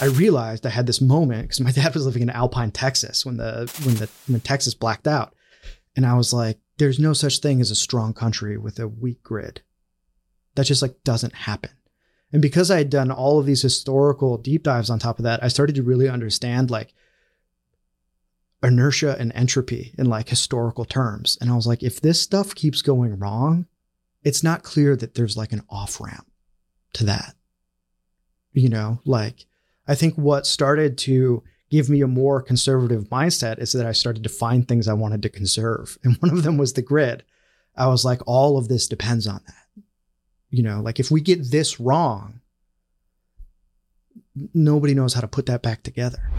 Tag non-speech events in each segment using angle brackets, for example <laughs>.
I realized I had this moment because my <laughs> dad was living in Alpine, Texas when the when the when Texas blacked out, and I was like, "There's no such thing as a strong country with a weak grid. That just like doesn't happen." And because I had done all of these historical deep dives on top of that, I started to really understand like inertia and entropy in like historical terms. And I was like, if this stuff keeps going wrong, it's not clear that there's like an off ramp to that. You know, like I think what started to give me a more conservative mindset is that I started to find things I wanted to conserve. And one of them was the grid. I was like, all of this depends on that. You know, like if we get this wrong, nobody knows how to put that back together.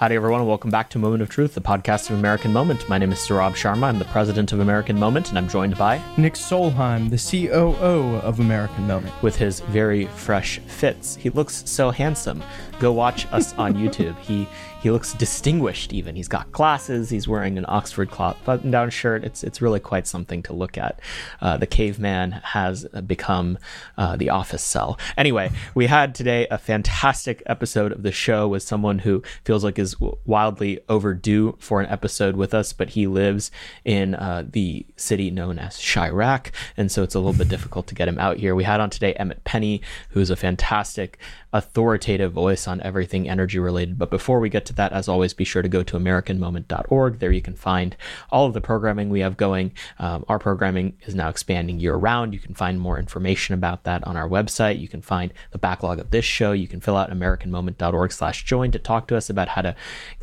Howdy, everyone, and welcome back to Moment of Truth, the podcast of American Moment. My name is Saurabh Sharma. I'm the president of American Moment, and I'm joined by Nick Solheim, the COO of American Moment. with his very fresh fits. He looks so handsome. Go watch us on <laughs> YouTube. He he looks distinguished. Even he's got glasses. He's wearing an Oxford cloth button-down shirt. It's it's really quite something to look at. Uh, the caveman has become uh, the office cell. Anyway, we had today a fantastic episode of the show with someone who feels like is wildly overdue for an episode with us, but he lives in uh, the city known as Chiraq, and so it's a little bit difficult to get him out here. We had on today Emmet Penney, who's a fantastic authoritative voice on everything energy related. But before we get to that, as always, be sure to go to AmericanMoment.org. There you can find all of the programming we have going. Um, our programming is now expanding year round. You can find more information about that on our website. You can find the backlog of this show. You can fill out AmericanMoment.org slash join to talk to us about how to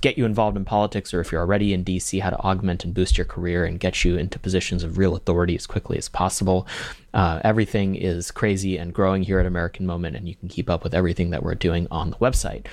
get you involved in politics, or if you're already in DC, how to augment and boost your career and get you into positions of real authority as quickly as possible. Uh, everything is crazy and growing here at American Moment, and you can keep up with everything that we're doing on the website.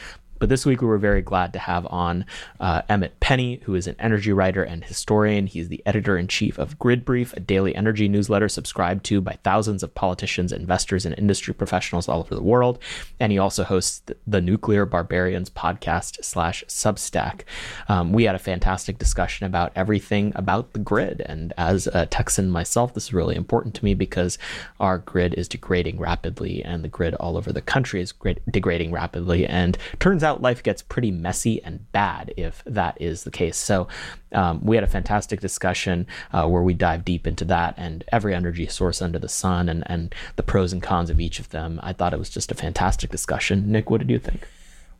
But this week we were very glad to have on uh, Emmet Penney, who is an energy writer and historian. He's the editor in chief of Grid Brief, a daily energy newsletter subscribed to by thousands of politicians, investors, and industry professionals all over the world. And he also hosts the Nuclear Barbarians podcast slash Substack. Um, we had a fantastic discussion about everything about the grid. And as a Texan myself, this is really important to me because our grid is degrading rapidly, and the grid all over the country is degrading rapidly. And turns out life gets pretty messy and bad if that is the case. So um, we had a fantastic discussion uh, where we dive deep into that and every energy source under the sun and, and the pros and cons of each of them. I thought it was just a fantastic discussion. Nick, what did you think?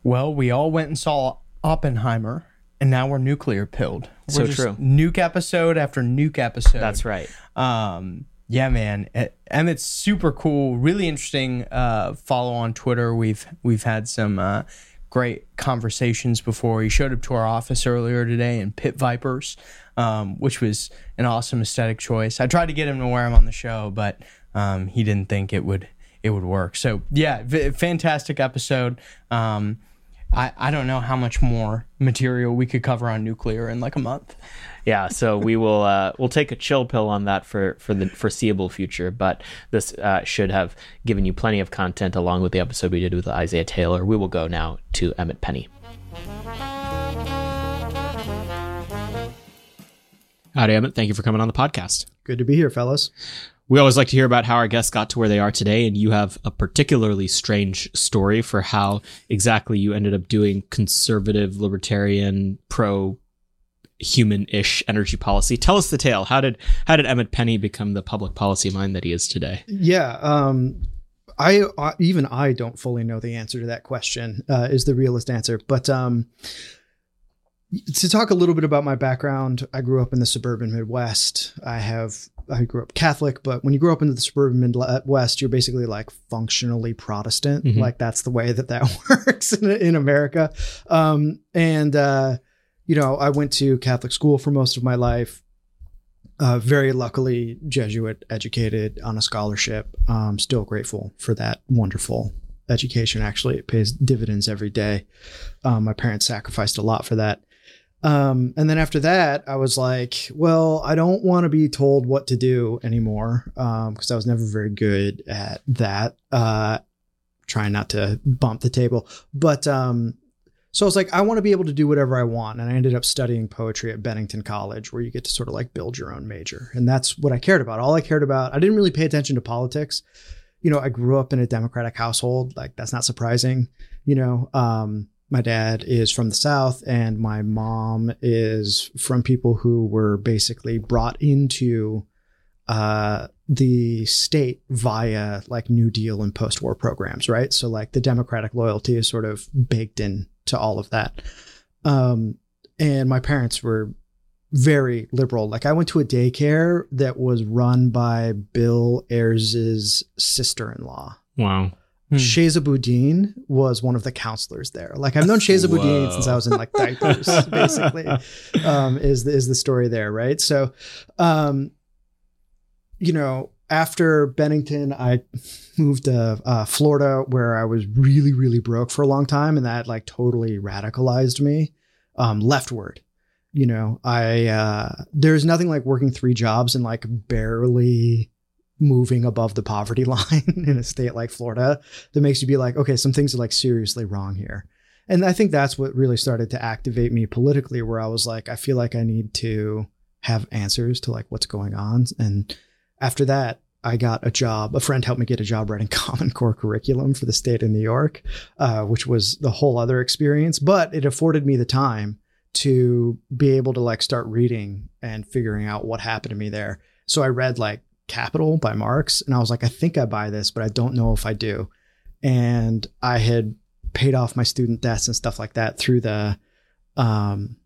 Well, we all went and saw Oppenheimer and now we're nuclear pilled. We're so true. Nuke episode after nuke episode. That's right. Um, yeah, man, and it's super cool. Really interesting. Uh, follow on Twitter. We've we've had some uh, great conversations before. He showed up to our office earlier today in Pit Vipers, um, which was an awesome aesthetic choice. I tried to get him to wear them on the show, but um, he didn't think it would it would work. So yeah, v- fantastic episode. Um, I, I don't know how much more material we could cover on nuclear in like a month yeah, so we will uh, we'll take a chill pill on that for for the foreseeable future. But this uh, should have given you plenty of content along with the episode we did with Isaiah Taylor. We will go now to Emmet Penney. Howdy, Emmet. Thank you for coming on the podcast. Good to be here, fellas. We always like to hear about how our guests got to where they are today, and you have a particularly strange story for how exactly you ended up doing conservative, libertarian, pro human-ish energy policy. Tell us the tale. How did how did Emmet Penney become the public policy mind that he is today? Yeah, um, I even I don't fully know the answer to that question. Uh, is the realist answer, but um, to talk a little bit about my background, I grew up in the suburban Midwest. I have I grew up Catholic, but when you grow up in the suburban Midwest, you're basically like functionally Protestant. Mm-hmm. Like that's the way that that <laughs> works in, in America. Um, and uh, you know, I went to Catholic school for most of my life. Uh, very luckily, Jesuit educated on a scholarship. Um, still grateful for that wonderful education. Actually, it pays dividends every day. Um, my parents sacrificed a lot for that. Um, and then after that, I was like, well, I don't want to be told what to do anymore because um, I was never very good at that. Uh, trying not to bump the table, but um, So I was like, I want to be able to do whatever I want. And I ended up studying poetry at Bennington College, where you get to sort of like build your own major. And that's what I cared about. All I cared about, I didn't really pay attention to politics. You know, I grew up in a Democratic household. Like, that's not surprising. You know, um, my dad is from the South, and my mom is from people who were basically brought into uh, the state via like New Deal and post war programs, right? So, like, the Democratic loyalty is sort of baked in to all of that. Um, and my parents were very liberal. Like I went to a daycare that was run by Bill Ayers' sister-in-law. Wow. Hmm. Chesa Boudin was one of the counselors there. Like I've known <laughs> Chesa Boudin since I was in like diapers, <laughs> basically. Um, is the, is the story there, right? So, um, you know, after Bennington, I moved to uh, Florida, where I was really, really broke for a long time, and that like totally radicalized me um, leftward. You know, I uh, there's nothing like working three jobs and like barely moving above the poverty <laughs> line in a state like Florida that makes you be like, okay, some things are like seriously wrong here. And I think that's what really started to activate me politically, where I was like, I feel like I need to have answers to like what's going on. And after that, I got a job. A friend helped me get a job writing <laughs> Common Core curriculum for the state of New York, uh, which was the whole other experience. But it afforded me the time to be able to like start reading and figuring out what happened to me there. So I read like Capital by Marx, and I was like, I think I buy this, but I don't know if I do. And I had paid off my student debts and stuff like that through the um,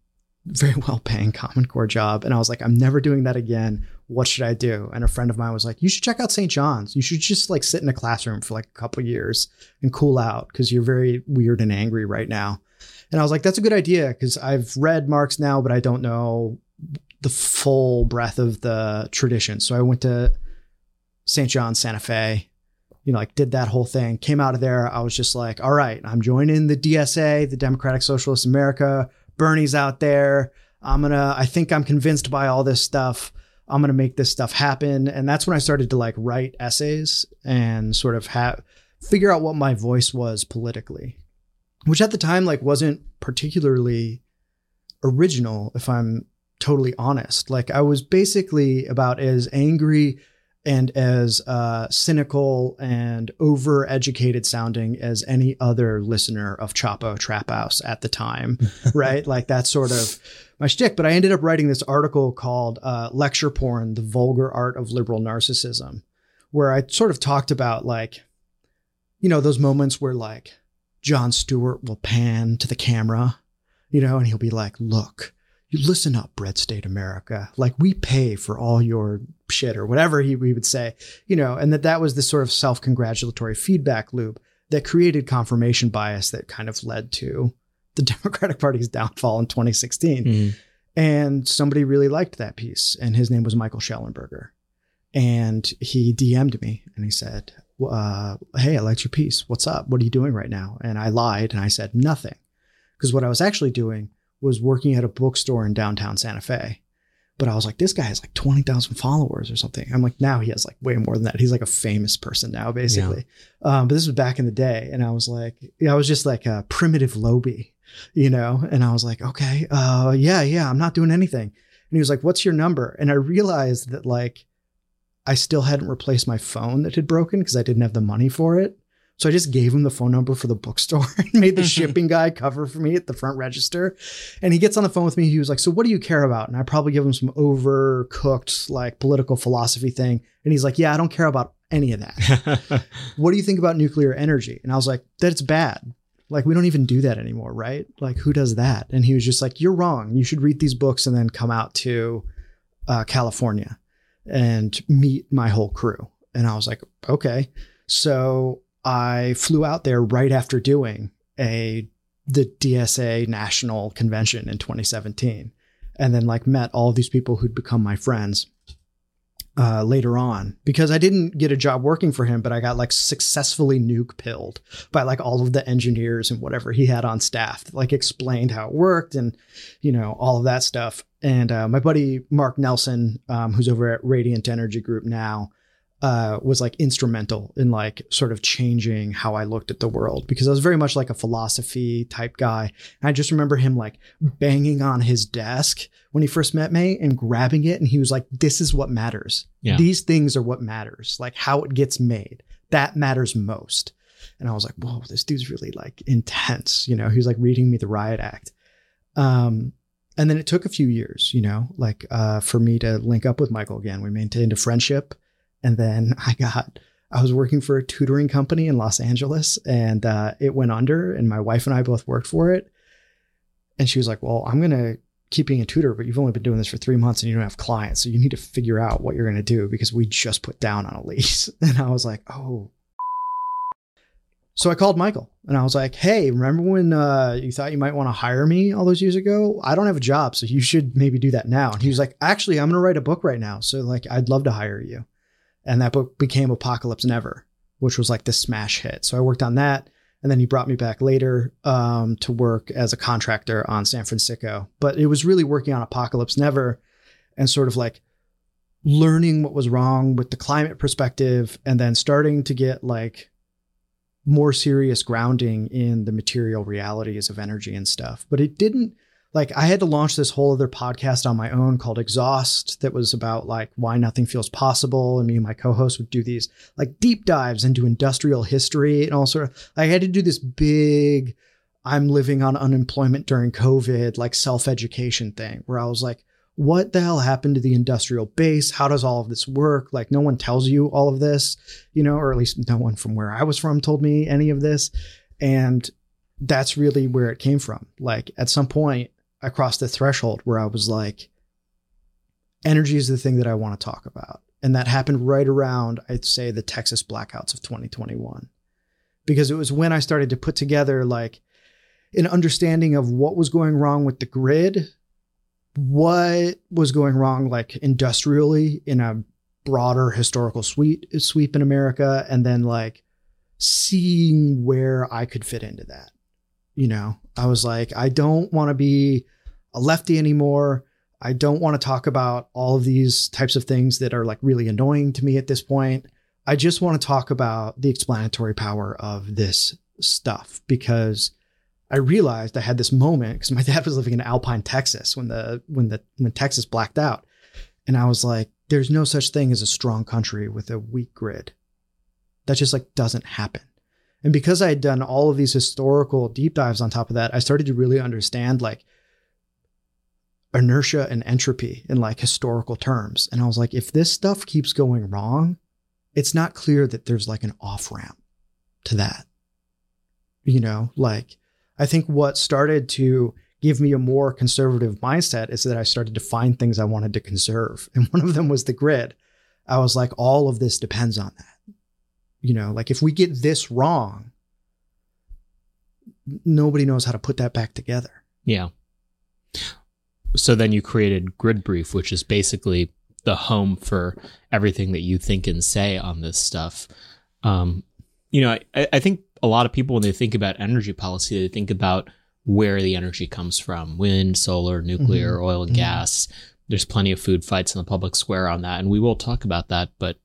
very <laughs> well paying Common Core job. And I was like, I'm never doing that again. What should I do? And a friend of mine was like, You should check out St. John's. You should just like sit in a classroom for like a couple years and cool out because you're very weird and angry right now. And I was like, That's a good idea because I've read Marx now, but I don't know the full breadth of the tradition. So I went to St. John's, Santa Fe, you know, like did that whole thing, came out of there. I was just like, all right, I'm joining the DSA, the Democratic Socialist America. Bernie's out there. I'm going to, I think I'm convinced by all this stuff. I'm going to make this stuff happen. And that's when I started to like write essays and sort of have, figure out what my voice was politically, which at the time, like, wasn't particularly original, if I'm totally honest. Like, I was basically about as angry and as uh, cynical and over-educated sounding as any other listener of Chapo Trap House at the time, <laughs> right? Like that's sort of my shtick. But I ended up writing this article called uh, "Lecture Porn: The Vulgar Art of Liberal Narcissism," where I sort of talked about like, you know, those moments where like Jon Stewart will pan to the camera, you know, and he'll be like, "Look." You listen up, Bread State America. Like we pay for all your shit or whatever he we would say, you know, and that that was this sort of self-congratulatory feedback loop that created confirmation bias that kind of led to the <laughs> Democratic Party's downfall in 2016. Mhm. And somebody really liked that piece, and his name was Michael Shellenberger. And he DM'd me and he said, uh, Hey, I liked your piece. What's up? What are you doing right now? And I lied and I said, Nothing. Because what I was actually doing was working at a bookstore in downtown Santa Fe. But I was like, this guy has like 20,000 followers or something. I'm like, now he has like way more than that. He's like a famous person now, basically. Um, but this was back in the day. And I was like, I was just like a primitive Loby, you know? And I was like, okay, uh, yeah, yeah, I'm not doing anything. And he was like, what's your number? And I realized that like I still hadn't replaced my phone that had broken because I didn't have the money for it. So I just gave him the phone number for the bookstore <laughs> and made the shipping guy cover for me at the front register. And he gets on the phone with me. He was like, So what do you care about? And I probably give him some overcooked, like political philosophy thing. And he's like, Yeah, I don't care about any of that. <laughs> what do you think about nuclear energy? And I was like, That it's bad. Like, we don't even do that anymore, right? Like, who does that? And he was just like, You're wrong. You should read these books and then come out to uh, California and meet my whole crew. And I was like, Okay. So I flew out there right after doing a the DSA national convention in 2017 and then like met all of these people who'd become my friends uh, later on because I didn't get a job working for him, but I got like successfully nuke pilled by like all of the engineers and whatever he had on staff, that, like explained how it worked and, you know, all of that stuff. And uh, my buddy Mark Nelson, um, who's over at Radiant Energy Group now, uh, was like instrumental in like sort of changing how I looked at the world because I was very much like a philosophy type guy. And I just remember him like banging on his desk when he first met me and grabbing it. And he was like, this is what matters. Yeah. These things are what matters. Like how it gets made. That matters most. And I was like, whoa, this dude's really like intense. You know, he was like reading me the riot act. Um, and then it took a few years, you know, like uh, for me to link up with Michael again. We maintained a friendship. And then I got, I was working for a tutoring company in Los Angeles and uh, it went under, and my wife and I both worked for it. And she was like, Well, I'm going to keep being a tutor, but you've only been doing this for three months and you don't have clients. So you need to figure out what you're going to do because we just put down on a lease. <laughs> And I was like, Oh. So I called Michael and I was like, Hey, remember when uh, you thought you might want to hire me all those years ago? I don't have a job. So you should maybe do that now. And he was like, Actually, I'm going to write a book right now. So, like, I'd love to hire you and that book became Apocalypse Never, which was like the smash hit. So I worked on that, and then he brought me back later um, to work as a contractor on San Fransicko. But it was really working on Apocalypse Never, and sort of like learning what was wrong with the climate perspective, and then starting to get like more serious grounding in the material realities of energy and stuff. But it didn't like I had to launch this whole other podcast on my own called Exhaust that was about like why nothing feels possible. And me and my co-host would do these like deep dives into industrial history and all sort of I had to do this big I'm living on unemployment during COVID, like self-education thing where I was like, what the hell happened to the industrial base? How does all of this work? Like no one tells you all of this, you know, or at least no one from where I was from told me any of this. And that's really where it came from. Like at some point, I crossed the threshold where I was like, energy is the thing that I want to talk about. And that happened right around, I'd say, the Texas blackouts of 2021. Because it was when I started to put together like an understanding of what was going wrong with the grid, what was going wrong like industrially in a broader historical sweep sweep in America, and then like seeing where I could fit into that you know, I was like, I don't want to be a lefty anymore. I don't want to talk about all of these types of things that are like really annoying to me at this point. I just want to talk about the explanatory power of this stuff because I realized I had this moment because my <laughs> dad was living in Alpine, Texas when the when the when Texas blacked out. And I was like, there's no such thing as a strong country with a weak grid. That just like doesn't happen. And because I had done all of these historical deep dives on top of that, I started to really understand like inertia and entropy in like historical terms. And I was like, if this stuff keeps going wrong, it's not clear that there's like an off ramp to that. You know, like I think what started to give me a more conservative mindset is that I started to find things I wanted to conserve. And one of them was the grid. I was like, all of this depends on that you know like if we get this wrong nobody knows how to put that back together Yeah. So then you created Grid Brief, which is basically the home for everything that you think and say on this stuff. Um, you know, I, I think a lot of people, when they think about energy policy, they think about where the energy comes from wind, solar, nuclear, oil, and Mhm. gas. There's plenty of food fights in the public square on that. And we will talk about that. But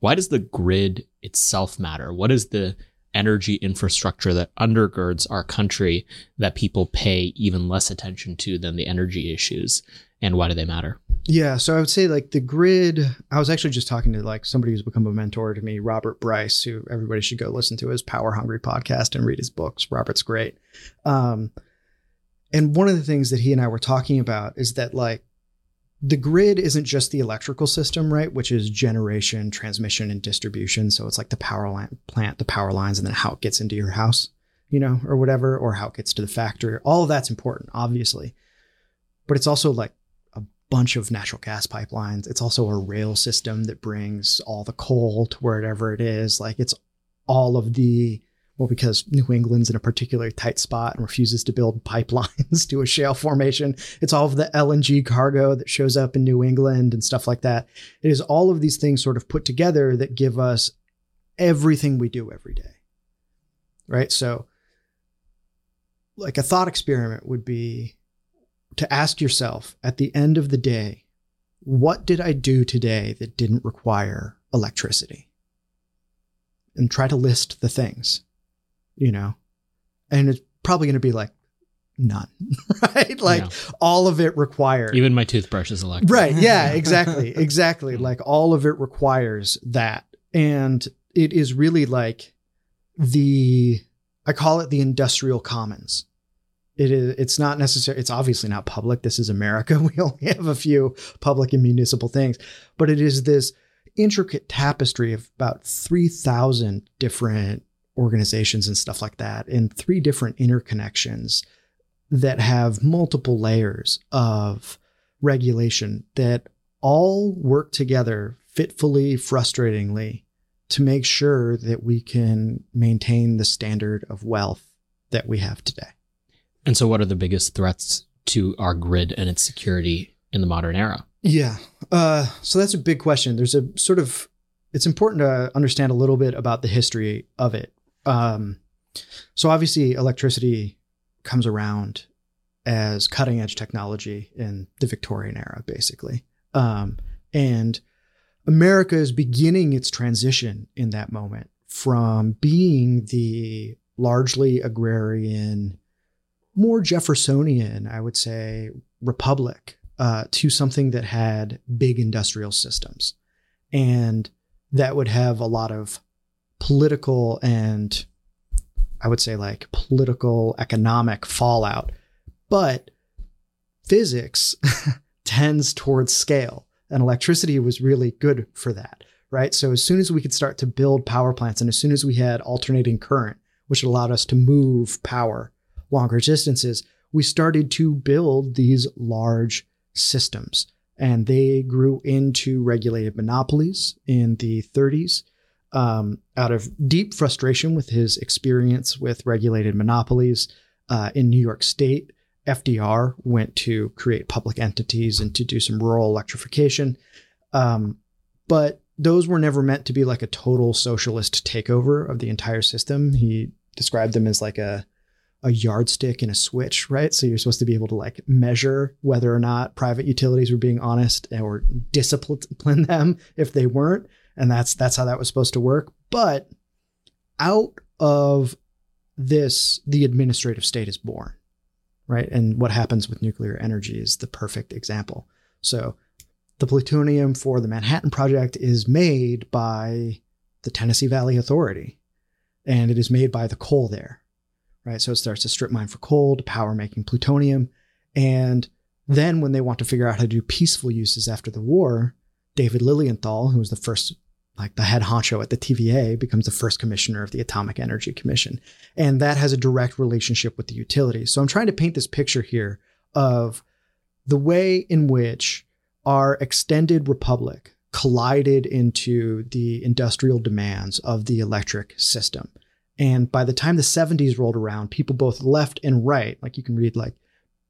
why does the grid itself matter? What is the energy infrastructure that undergirds our country that people pay even less attention to than the energy issues? And why do they matter? yeah so i would say like the grid i was actually just talking to like somebody who's become a mentor to me robert bryce who everybody should go listen to his power hungry podcast and read his books robert's great um and one of the things that he and i were talking about is that like the grid isn't just the electrical system, right? Which is generation, transmission, and distribution. So it's like the power plant, the power lines, and then how it gets into your house, you know, or whatever, or how it gets to the factory. All of that's important, obviously. But it's also like a bunch of natural gas pipelines. It's also a rail system that brings all the coal to wherever it is. Like it's all of the well, because New England's in a particularly tight spot and refuses to build <laughs> pipelines to a shale formation. It's all of the LNG cargo that shows up in New England and stuff like that. It is all of these things sort of put together that give us everything we do every day. Right. So, like a thought experiment would be to ask yourself at the end of the day, what did I do today that didn't require electricity and try to list the things, you know, and it's probably going to be like none, <laughs> right? Like all of it required. Even my toothbrush is electric. Right. Yeah, <laughs> exactly. Exactly. Like all of it requires that. And it is really like the I call it the industrial commons. It is it's not necessary it's obviously not public. This is America. <laughs> We only have a few public and municipal things, but it is this intricate tapestry of about 3000 different organizations and stuff like that in three different interconnections that have multiple layers of regulation that all work together fitfully, frustratingly to make sure that we can maintain the standard of wealth that we have today. And so, what are the biggest threats to our grid and its security in the modern era? Yeah. Uh, so that's a big question. There's a sort of, it's important to understand a little bit about the history of it. Um, so obviously, electricity comes around as cutting edge technology in the Victorian era, basically. Um, and America is beginning its transition in that moment from being the largely agrarian, more Jeffersonian, I would say, republic uh, to something that had big industrial systems and that would have a lot of political and I would say like political economic fallout. But physics <laughs> tends towards scale and electricity was really good for that, right? So as soon as we could start to build power plants and as soon as we had alternating current, which allowed us to move power longer distances, we started to build these large systems and they grew into regulated monopolies in the 30s um, out of deep frustration with his experience with regulated monopolies uh, in New York State. FDR went to create public entities and to do some rural electrification. Um, but those were never meant to be like a total socialist takeover of the entire system. He described them as like a a yardstick and a switch, right? So you're supposed to be able to like measure whether or not private utilities were being honest or discipline them if they weren't. And that's that's how that was supposed to work. But out of this, the administrative state is born, right? And what happens with nuclear energy is the perfect example. So the plutonium for the Manhattan Project is made by the Tennessee Valley Authority, and it is made by the coal there right? So it starts to strip mine for coal to power making plutonium. And then when they want to figure out how to do peaceful uses after the war, David Lilienthal, who was the first, like the head honcho at the TVA, becomes the first commissioner of the Atomic Energy Commission. And that has a direct relationship with the utilities. So I'm trying to paint this picture here of the way in which our extended republic collided into the industrial demands of the electric system. And by the time the 70s rolled around, people both left and right, like you can read like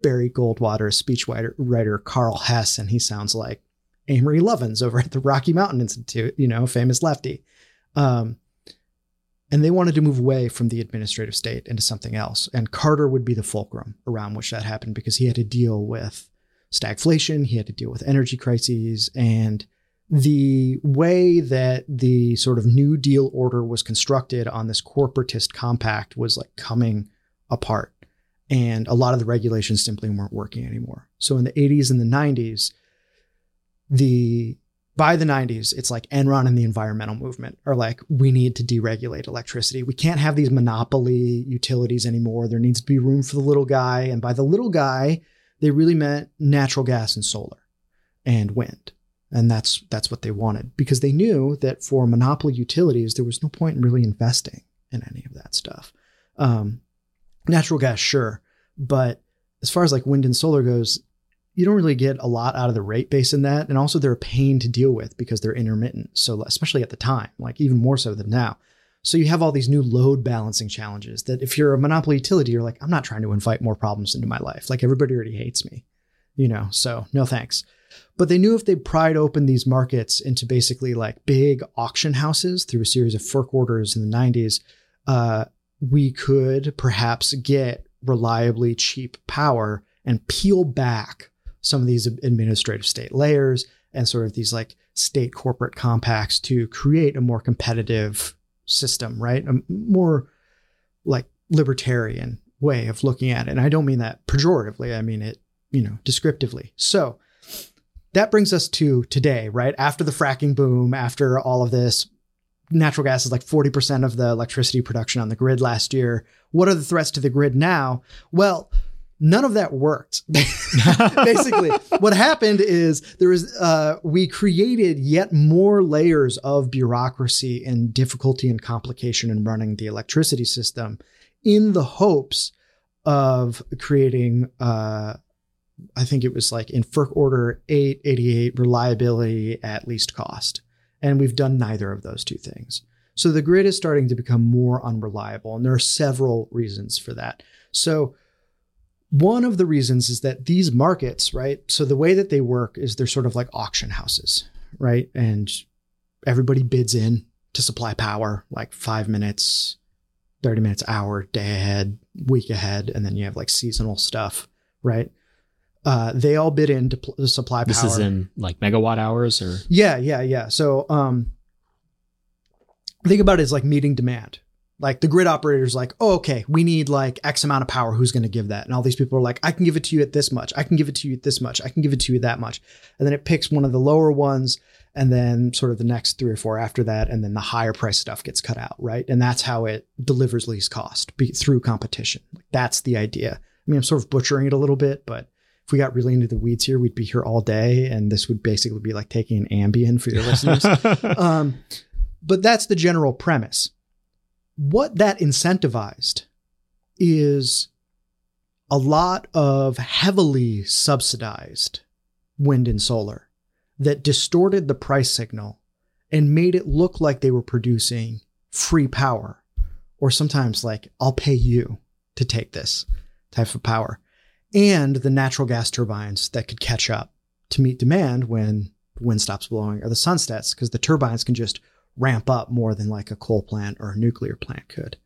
Barry Goldwater, speechwriter writer Karl Hess, and he sounds like Amory Lovins over at the Rocky Mountain Institute, you know, famous lefty. Um, and they wanted to move away from the administrative state into something else. And Carter would be the fulcrum around which that happened because he had to deal with stagflation, he had to deal with energy crises, and the way that the sort of New Deal order was constructed on this corporatist compact was like coming apart. And a lot of the regulations simply weren't working anymore. So in the 80s and the 90s, the by the 90s, it's like Enron and the environmental movement are like, we need to deregulate electricity. We can't have these monopoly utilities anymore. There needs to be room for the little guy. And by the little guy, they really meant natural gas and solar and wind and that's that's what they wanted because they knew that for monopoly utilities there was no point in really investing in any of that stuff um, natural gas sure but as far as like wind and solar goes you don't really get a lot out of the rate base in that. And also they're a pain to deal with because they're intermittent. So especially at the time like even more so than now. So you have all these new load balancing challenges that if you're a monopoly utility you're like i'm not trying to invite more problems into my life. Like everybody already hates me you know? So no thanks. But they knew if they pried open these markets into basically like big auction houses through a series of FERC orders in the 90s, uh, we could perhaps get reliably cheap power and peel back some of these administrative state layers and sort of these like state corporate compacts to create a more competitive system, right? A more like libertarian way of looking at it. And I don't mean that pejoratively, I mean it, you know, descriptively. So that brings us to today, right? After the fracking boom, after all of this, natural gas is like 40% of the electricity production on the grid last year. What are the threats to the grid now? Well, none of that worked. <laughs> Basically, what happened is there was uh, we created yet more layers of bureaucracy and difficulty and complication in running the electricity system, in the hopes of creating. Uh, I think it was like in FERC order 888 reliability at least cost. And we've done neither of those two things. So the grid is starting to become more unreliable. And there are several reasons for that. So one of the reasons is that these markets, right? So the way that they work is they're sort of like auction houses, right? And everybody bids in to supply power like five minutes, 30 minutes, hour, day ahead, week ahead. And then you have like seasonal stuff, right? Uh, they all bid in to, pl- supply power. This is in like megawatt hours or Yeah, yeah, yeah. So um think about it as like meeting demand. Like the grid operator's like, oh, okay, we need like X amount of power. Who's going to give that? And all these people are like, I can give it to you at this much. I can give it to you at this much. I can give it to you that much. And then it picks one of the lower ones and then sort of the next three or four after that. And then the higher price stuff gets cut out, right? And that's how it delivers least cost be, through competition. That's the idea. I mean, I'm sort of butchering it a little bit, but if we got really into the weeds here, we'd be here all day. And this would basically be like taking an Ambien for your listeners. <laughs> um, but that's the general premise. What that incentivized is a lot of heavily subsidized wind and solar that distorted the price signal and made it look like they were producing free power, or sometimes like, I'll pay you to take this type of power, and the natural gas turbines that could catch up to meet demand when the wind stops blowing or the sun sets, because the turbines can just ramp up more than like a coal plant or a nuclear plant could.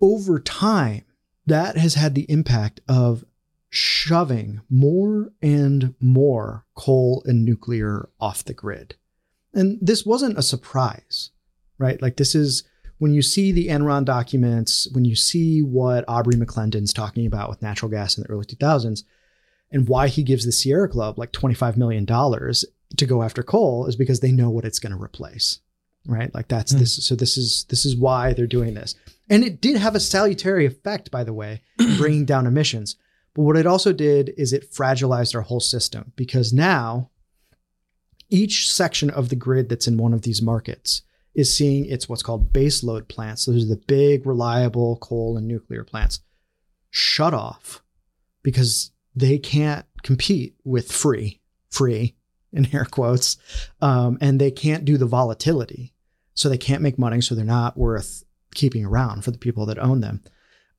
Over time, that has had the impact of shoving more and more coal and nuclear off the grid. And this wasn't a surprise, right? Like, this is when you see the Enron documents, when you see what Aubrey McClendon's talking about with natural gas in the early 2000s, and why he gives the Sierra Club like $25 million to go after coal is because they know what it's going to replace right? Like that's hmm. this so this is this is why they're doing this. And it did have a salutary effect by the way <clears throat> bringing down emissions. But what it also did is it fragilized our whole system because now each section of the grid that's in one of these markets is seeing its what's called base load plants. Those are the big reliable coal and nuclear plants shut off because they can't compete with free free in air quotes, um, and they can't do the volatility. So they can't make money. So they're not worth keeping around for the people that own them.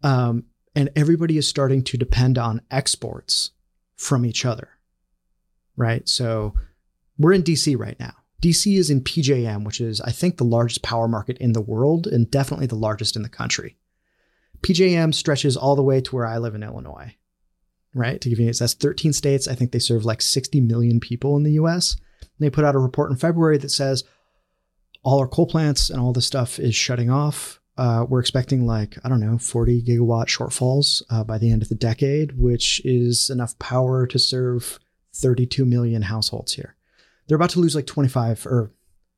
Um, and everybody is starting to depend on exports from each other. Right. So we're in DC right now. DC is in PJM, which is, I think, the largest power market in the world and definitely the largest in the country. PJM stretches all the way to where I live in Illinois right? To give you an that's 13 states. I think they serve like 60 million people in the US. And they put out a report in February that says all our coal plants and all this stuff is shutting off. Uh, we're expecting like, I don't know, 40 gigawatt shortfalls uh, by the end of the decade, which is enough power to serve 32 million households here. They're about to lose like 25 or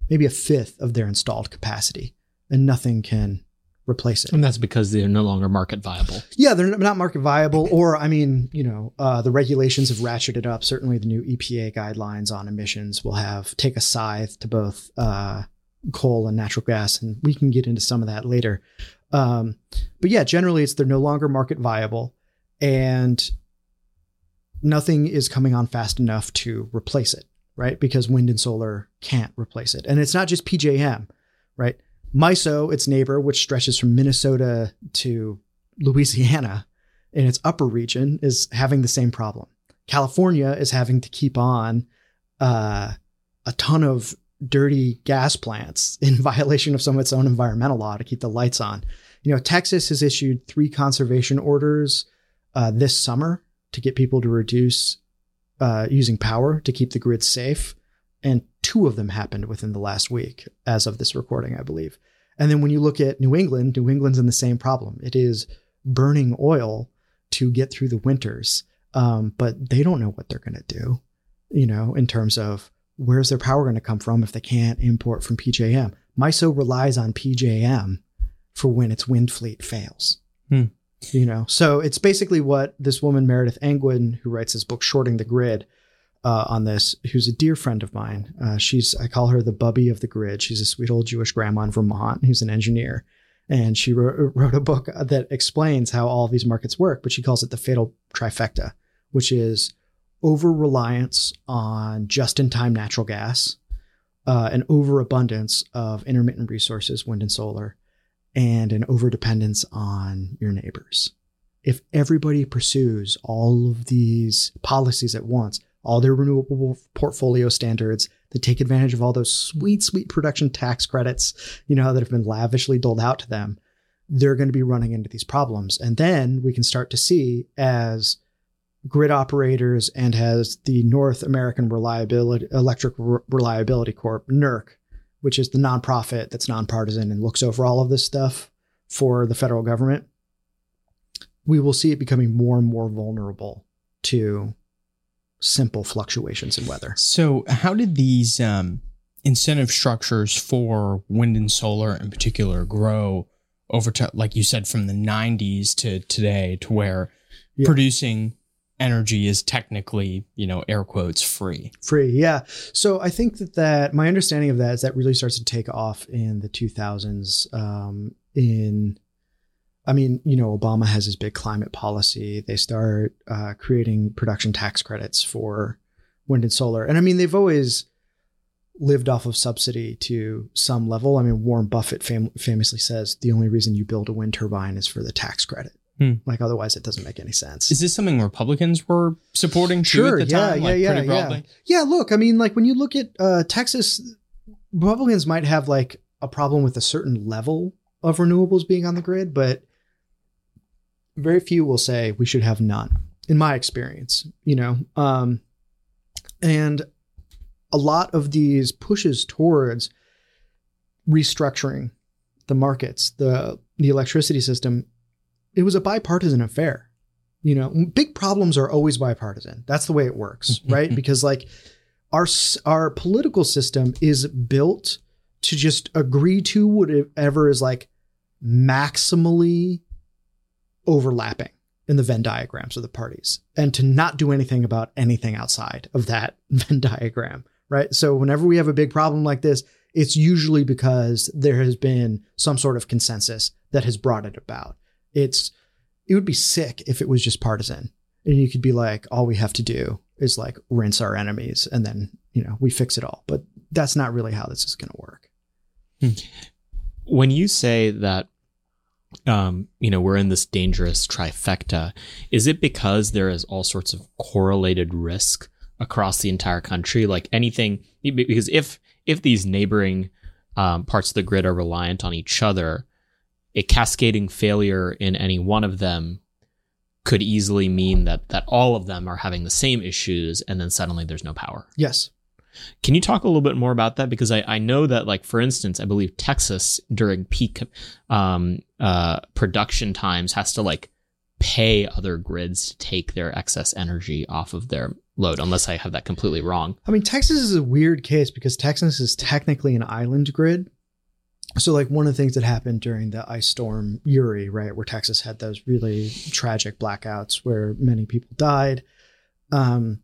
maybe a fifth of their installed capacity, and nothing can replace it. and that's because they're no longer market viable. Yeah, they're not market viable, or I mean, you know, uh, the regulations have ratcheted up. Certainly, the new EPA guidelines on emissions will have take a scythe to both uh, coal and natural gas, and we can get into some of that later. Um, but yeah, generally, it's they're no longer market viable, and nothing is coming on fast enough to replace it, right? Because wind and solar can't replace it, and it's not just PJM, right? MISO, its neighbor, which stretches from Minnesota to Louisiana in its upper region, is having the same problem. California is having to keep on uh, a ton of dirty gas plants <laughs> in violation of some of its own environmental law to keep the lights on. You know, Texas has issued three conservation orders uh, this summer to get people to reduce uh, using power to keep the grid safe. and two of them happened within the last week, as of this recording, I believe. And then when you look at New England, New England's in the same problem. It is burning oil to get through the winters, um, but they don't know what they're going to do, you know, in terms of where's their power going to come from if they can't import from PJM. MISO relies on PJM for when its wind fleet fails. Hmm. You know, so it's basically what this woman, Meredith Angwin, who writes this book, Shorting the Grid, uh, on this, who's a dear friend of mine. Uh, she's, I call her the Bubby of the grid. She's a sweet old Jewish grandma in Vermont who's an engineer. And she wrote, <laughs> wrote a book that explains how all these markets work, but she calls it the fatal trifecta, which is over reliance on just in time natural gas, uh, an overabundance of intermittent resources, wind and solar, and an overdependence on your neighbors. If everybody pursues all of these policies at once, all their renewable portfolio standards that take advantage of all those sweet, sweet production tax credits, you know, that have been lavishly doled out to them, they're going to be running into these problems. And then we can start to see as grid operators and as the North American Reliability Electric Reliability Corp, NERC, which is the nonprofit that's nonpartisan and looks over all of this stuff for the federal government, we will see it becoming more and more vulnerable to simple fluctuations in weather. So, how did these um, incentive structures for wind and solar in particular grow over to, like you said, from the 90s to today, to where yeah. producing energy is technically, you know, air quotes free? Free, yeah. So, I think that, that my understanding of that is that really starts to take off in the 2000s. Um, in I mean, you know, Obama has his big climate policy. They start uh, creating production tax credits for wind and solar. And I mean, they've always lived off of subsidy to some level. I mean, Warren Buffett fam- famously says the only reason you build a wind turbine is for the tax credit. Hmm. Like otherwise, it doesn't make any sense. Is this something Republicans were supporting sure, at the yeah, time? Yeah, like yeah, yeah. Yeah, look, I mean, like when you look at uh, Texas, Republicans might have like a problem with a certain level of renewables being on the grid, but very few will say we should have none in my experience you know? Um, and a lot of these pushes towards restructuring the markets the the electricity system it was a bipartisan affair you know? Big problems are always bipartisan. That's the way it works <laughs> right? Because like our our political system is built to just agree to whatever is like maximally overlapping in the Venn diagrams of the parties and to not do anything about anything outside of that <laughs> Venn diagram, right? So whenever we have a big problem like this, it's usually because there has been some sort of consensus that has brought it about. It's it would be sick if it was just partisan. And you could be like, all we have to do is like rinse our enemies and then, you know, we fix it all. But that's not really how this is going to work. Hmm. When you say that um, you know, we're in this dangerous trifecta. Is it because there is all sorts of correlated risk across the entire country? Like anything, because if if these neighboring um, parts of the grid are reliant on each other, a cascading failure in any one of them could easily mean that that all of them are having the same issues, and then suddenly there's no power. Yes. Can you talk a little bit more about that? Because I, I know that, like, for instance, I believe Texas during peak um, uh, production times has to like pay other grids to take their excess energy off of their load, unless I have that completely wrong. I mean, Texas is a weird case because Texas is technically an island grid. So, like, one of the things that happened during the ice storm Uri, right, where Texas had those really tragic blackouts where many people died. Um,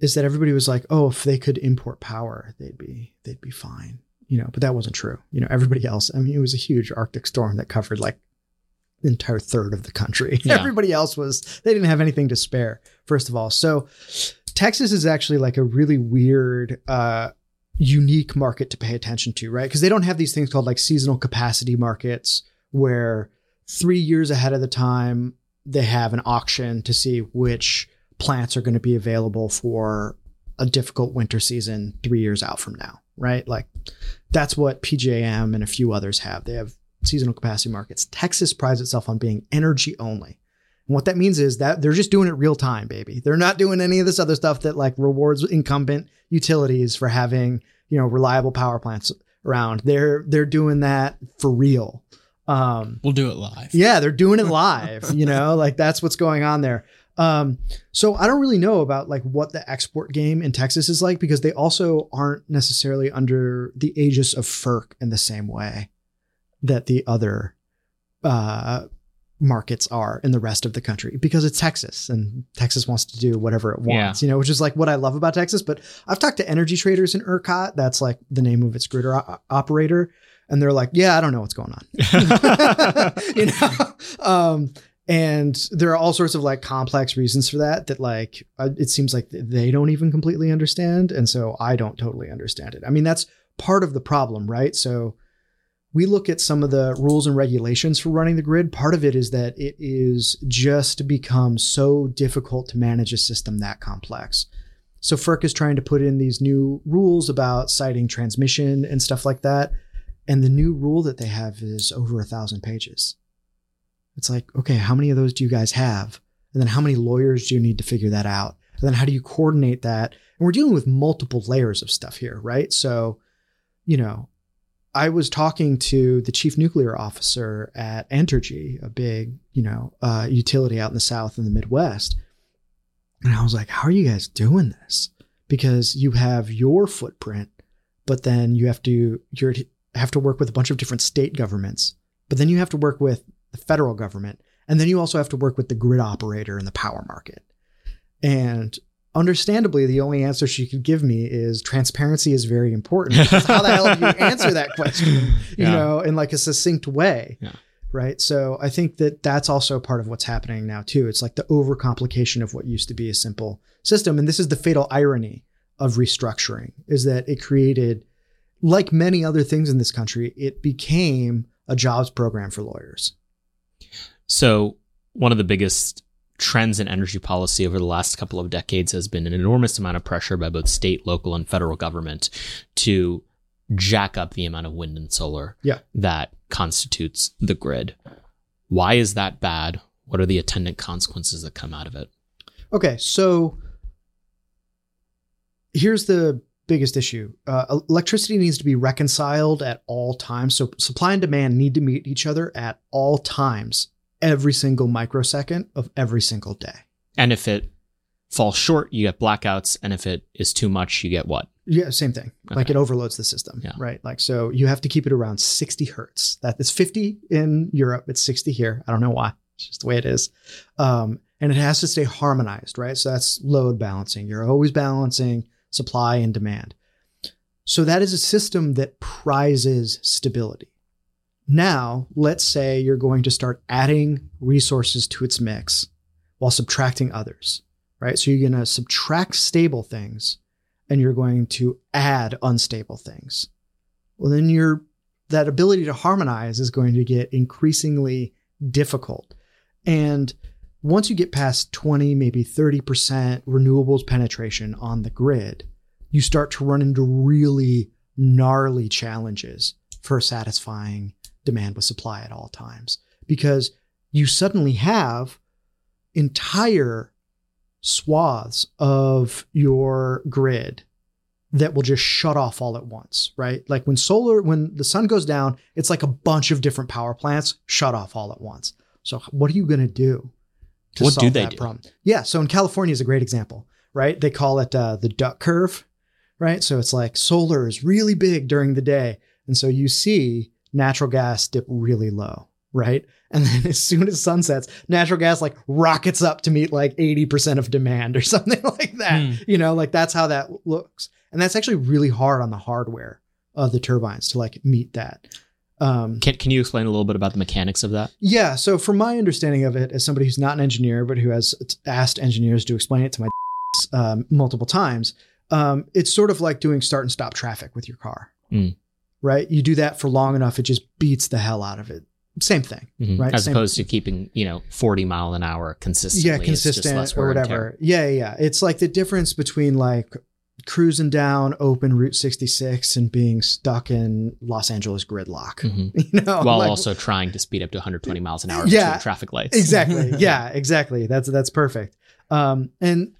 is that everybody was like, oh, if they could import power, they'd be they'd be fine, you know. But that wasn't true. You know, everybody else. I mean, it was a huge Arctic storm that covered like the entire third of the country. <laughs> Yeah. Everybody else was they didn't have anything to spare. First of all, so Texas is actually like a really weird. uh unique market to pay attention to, right? Because they don't have these things called like seasonal capacity markets where three years ahead of the time they have an auction to see which plants are going to be available for a difficult winter season three years out from now, right? Like that's what PJM and a few others have. They have seasonal capacity markets. Texas prides itself on being energy only. And what that means is that they're just doing it real time, baby. They're not doing any of this other stuff that like rewards incumbent utilities for having, you know, reliable power plants around. They're they're doing that for real. Um, We'll do it live. yeah, they're doing it <laughs> live, you know, like that's what's going on there. Um, so I don't really know about like what the export game in Texas is like because they also aren't necessarily under the aegis of FERC in the same way that the other uh, markets are in the rest of the country because it's Texas and Texas wants to do whatever it wants, you know, which is like what I love about Texas. But I've talked to energy traders in ERCOT. That's like the name of its grid o- operator. And they're like, yeah, I don't know what's going on. <laughs> you know? Um, and there are all sorts of like complex reasons for that, that like, uh, it seems like they don't even completely understand. And so I don't totally understand it. I mean, that's part of the problem, right? So, we look at some of the rules and regulations for running the grid. Part of it is that it is just become so difficult to manage a system that complex. So FERC is trying to put in these new rules about siting transmission and stuff like that. And the new rule that they have is over a thousand pages. It's like, okay, how many of those do you guys have? And then how many lawyers do you need to figure that out? And then how do you coordinate that? And we're dealing with multiple layers of stuff here, right? So, you know, I was talking to the chief nuclear officer at Entergy, a big, you know, uh, utility out in the South and the Midwest. And I was like, how are you guys doing this? Because you have your footprint, but then you have to, you have to work with a bunch of different state governments, but then you have to work with the federal government. And then you also have to work with the grid operator and the power market. And understandably, the only answer she could give me is transparency is very important. How the hell do you <laughs> answer that question, you Yeah. know, in like a succinct way? Yeah. Right. So I think that that's also part of what's happening now, too. It's like the overcomplication of what used to be a simple system. And this is the fatal irony of restructuring is that it created, like many other things in this country, it became a jobs program for lawyers. So, one of the biggest trends in energy policy over the last couple of decades has been an enormous amount of pressure by both state, local, and federal government to jack up the amount of wind and solar Yeah. that constitutes the grid. Why is that bad? What are the attendant consequences that come out of it? Okay, so here's the biggest issue uh, electricity needs to be reconciled at all times. So, supply and demand need to meet each other at all times, every single microsecond of every single day. And if it falls short, you get blackouts. And if it is too much, you get what? Yeah, same thing. Like it overloads the system, Yeah. right? Like so, you have to keep it around 60 hertz. That is 50 in Europe. It's 60 here. I don't know why. It's just the way it is. Um, and it has to stay harmonized, right? So that's load balancing. You're always balancing supply and demand. So that is a system that prizes stability. Now, let's say you're going to start adding resources to its mix while subtracting others, right? So you're going to subtract stable things and you're going to add unstable things. Well, then your that ability to harmonize is going to get increasingly difficult. And once you get past 20, maybe 30% renewables penetration on the grid, you start to run into really gnarly challenges for satisfying demand with supply at all times because you suddenly have entire swaths of your grid that will just shut off all at once, right? Like when solar, when the sun goes down, it's like a bunch of different power plants shut off all at once. So what are you going to do? to What do they that do? Problem? Yeah. So in California is a great example, right? They call it uh, the duck curve, right? So it's like solar is really big during the day. And so you see natural gas dip really low, right? And then as soon as sun sets, natural gas like rockets up to meet like 80% of demand or <laughs> something like that. Hmm. You know, like that's how that looks. And that's actually really hard on the hardware of the turbines to like meet that. Um, Can, can you explain a little bit about the mechanics of that? yeah. So, from my understanding of it, as somebody who's not an engineer, but who has asked engineers to explain it to my <laughs> um, multiple times, um, it's sort of like doing start and stop traffic with your car, Mm. Right? You do that for long enough, it just beats the hell out of it. Same thing, Mhm. Right, As same- opposed to keeping, you know, 40 mile an hour consistently. yeah, It's just less consistent or wear and tear. whatever. Yeah, yeah, yeah. It's like the difference between like cruising down open Route 66 and being stuck in Los Angeles gridlock. Mhm. <laughs> You know, While like- also trying to speed up to 120 miles an hour Yeah. traffic lights. exactly <laughs> yeah exactly that's that's perfect um and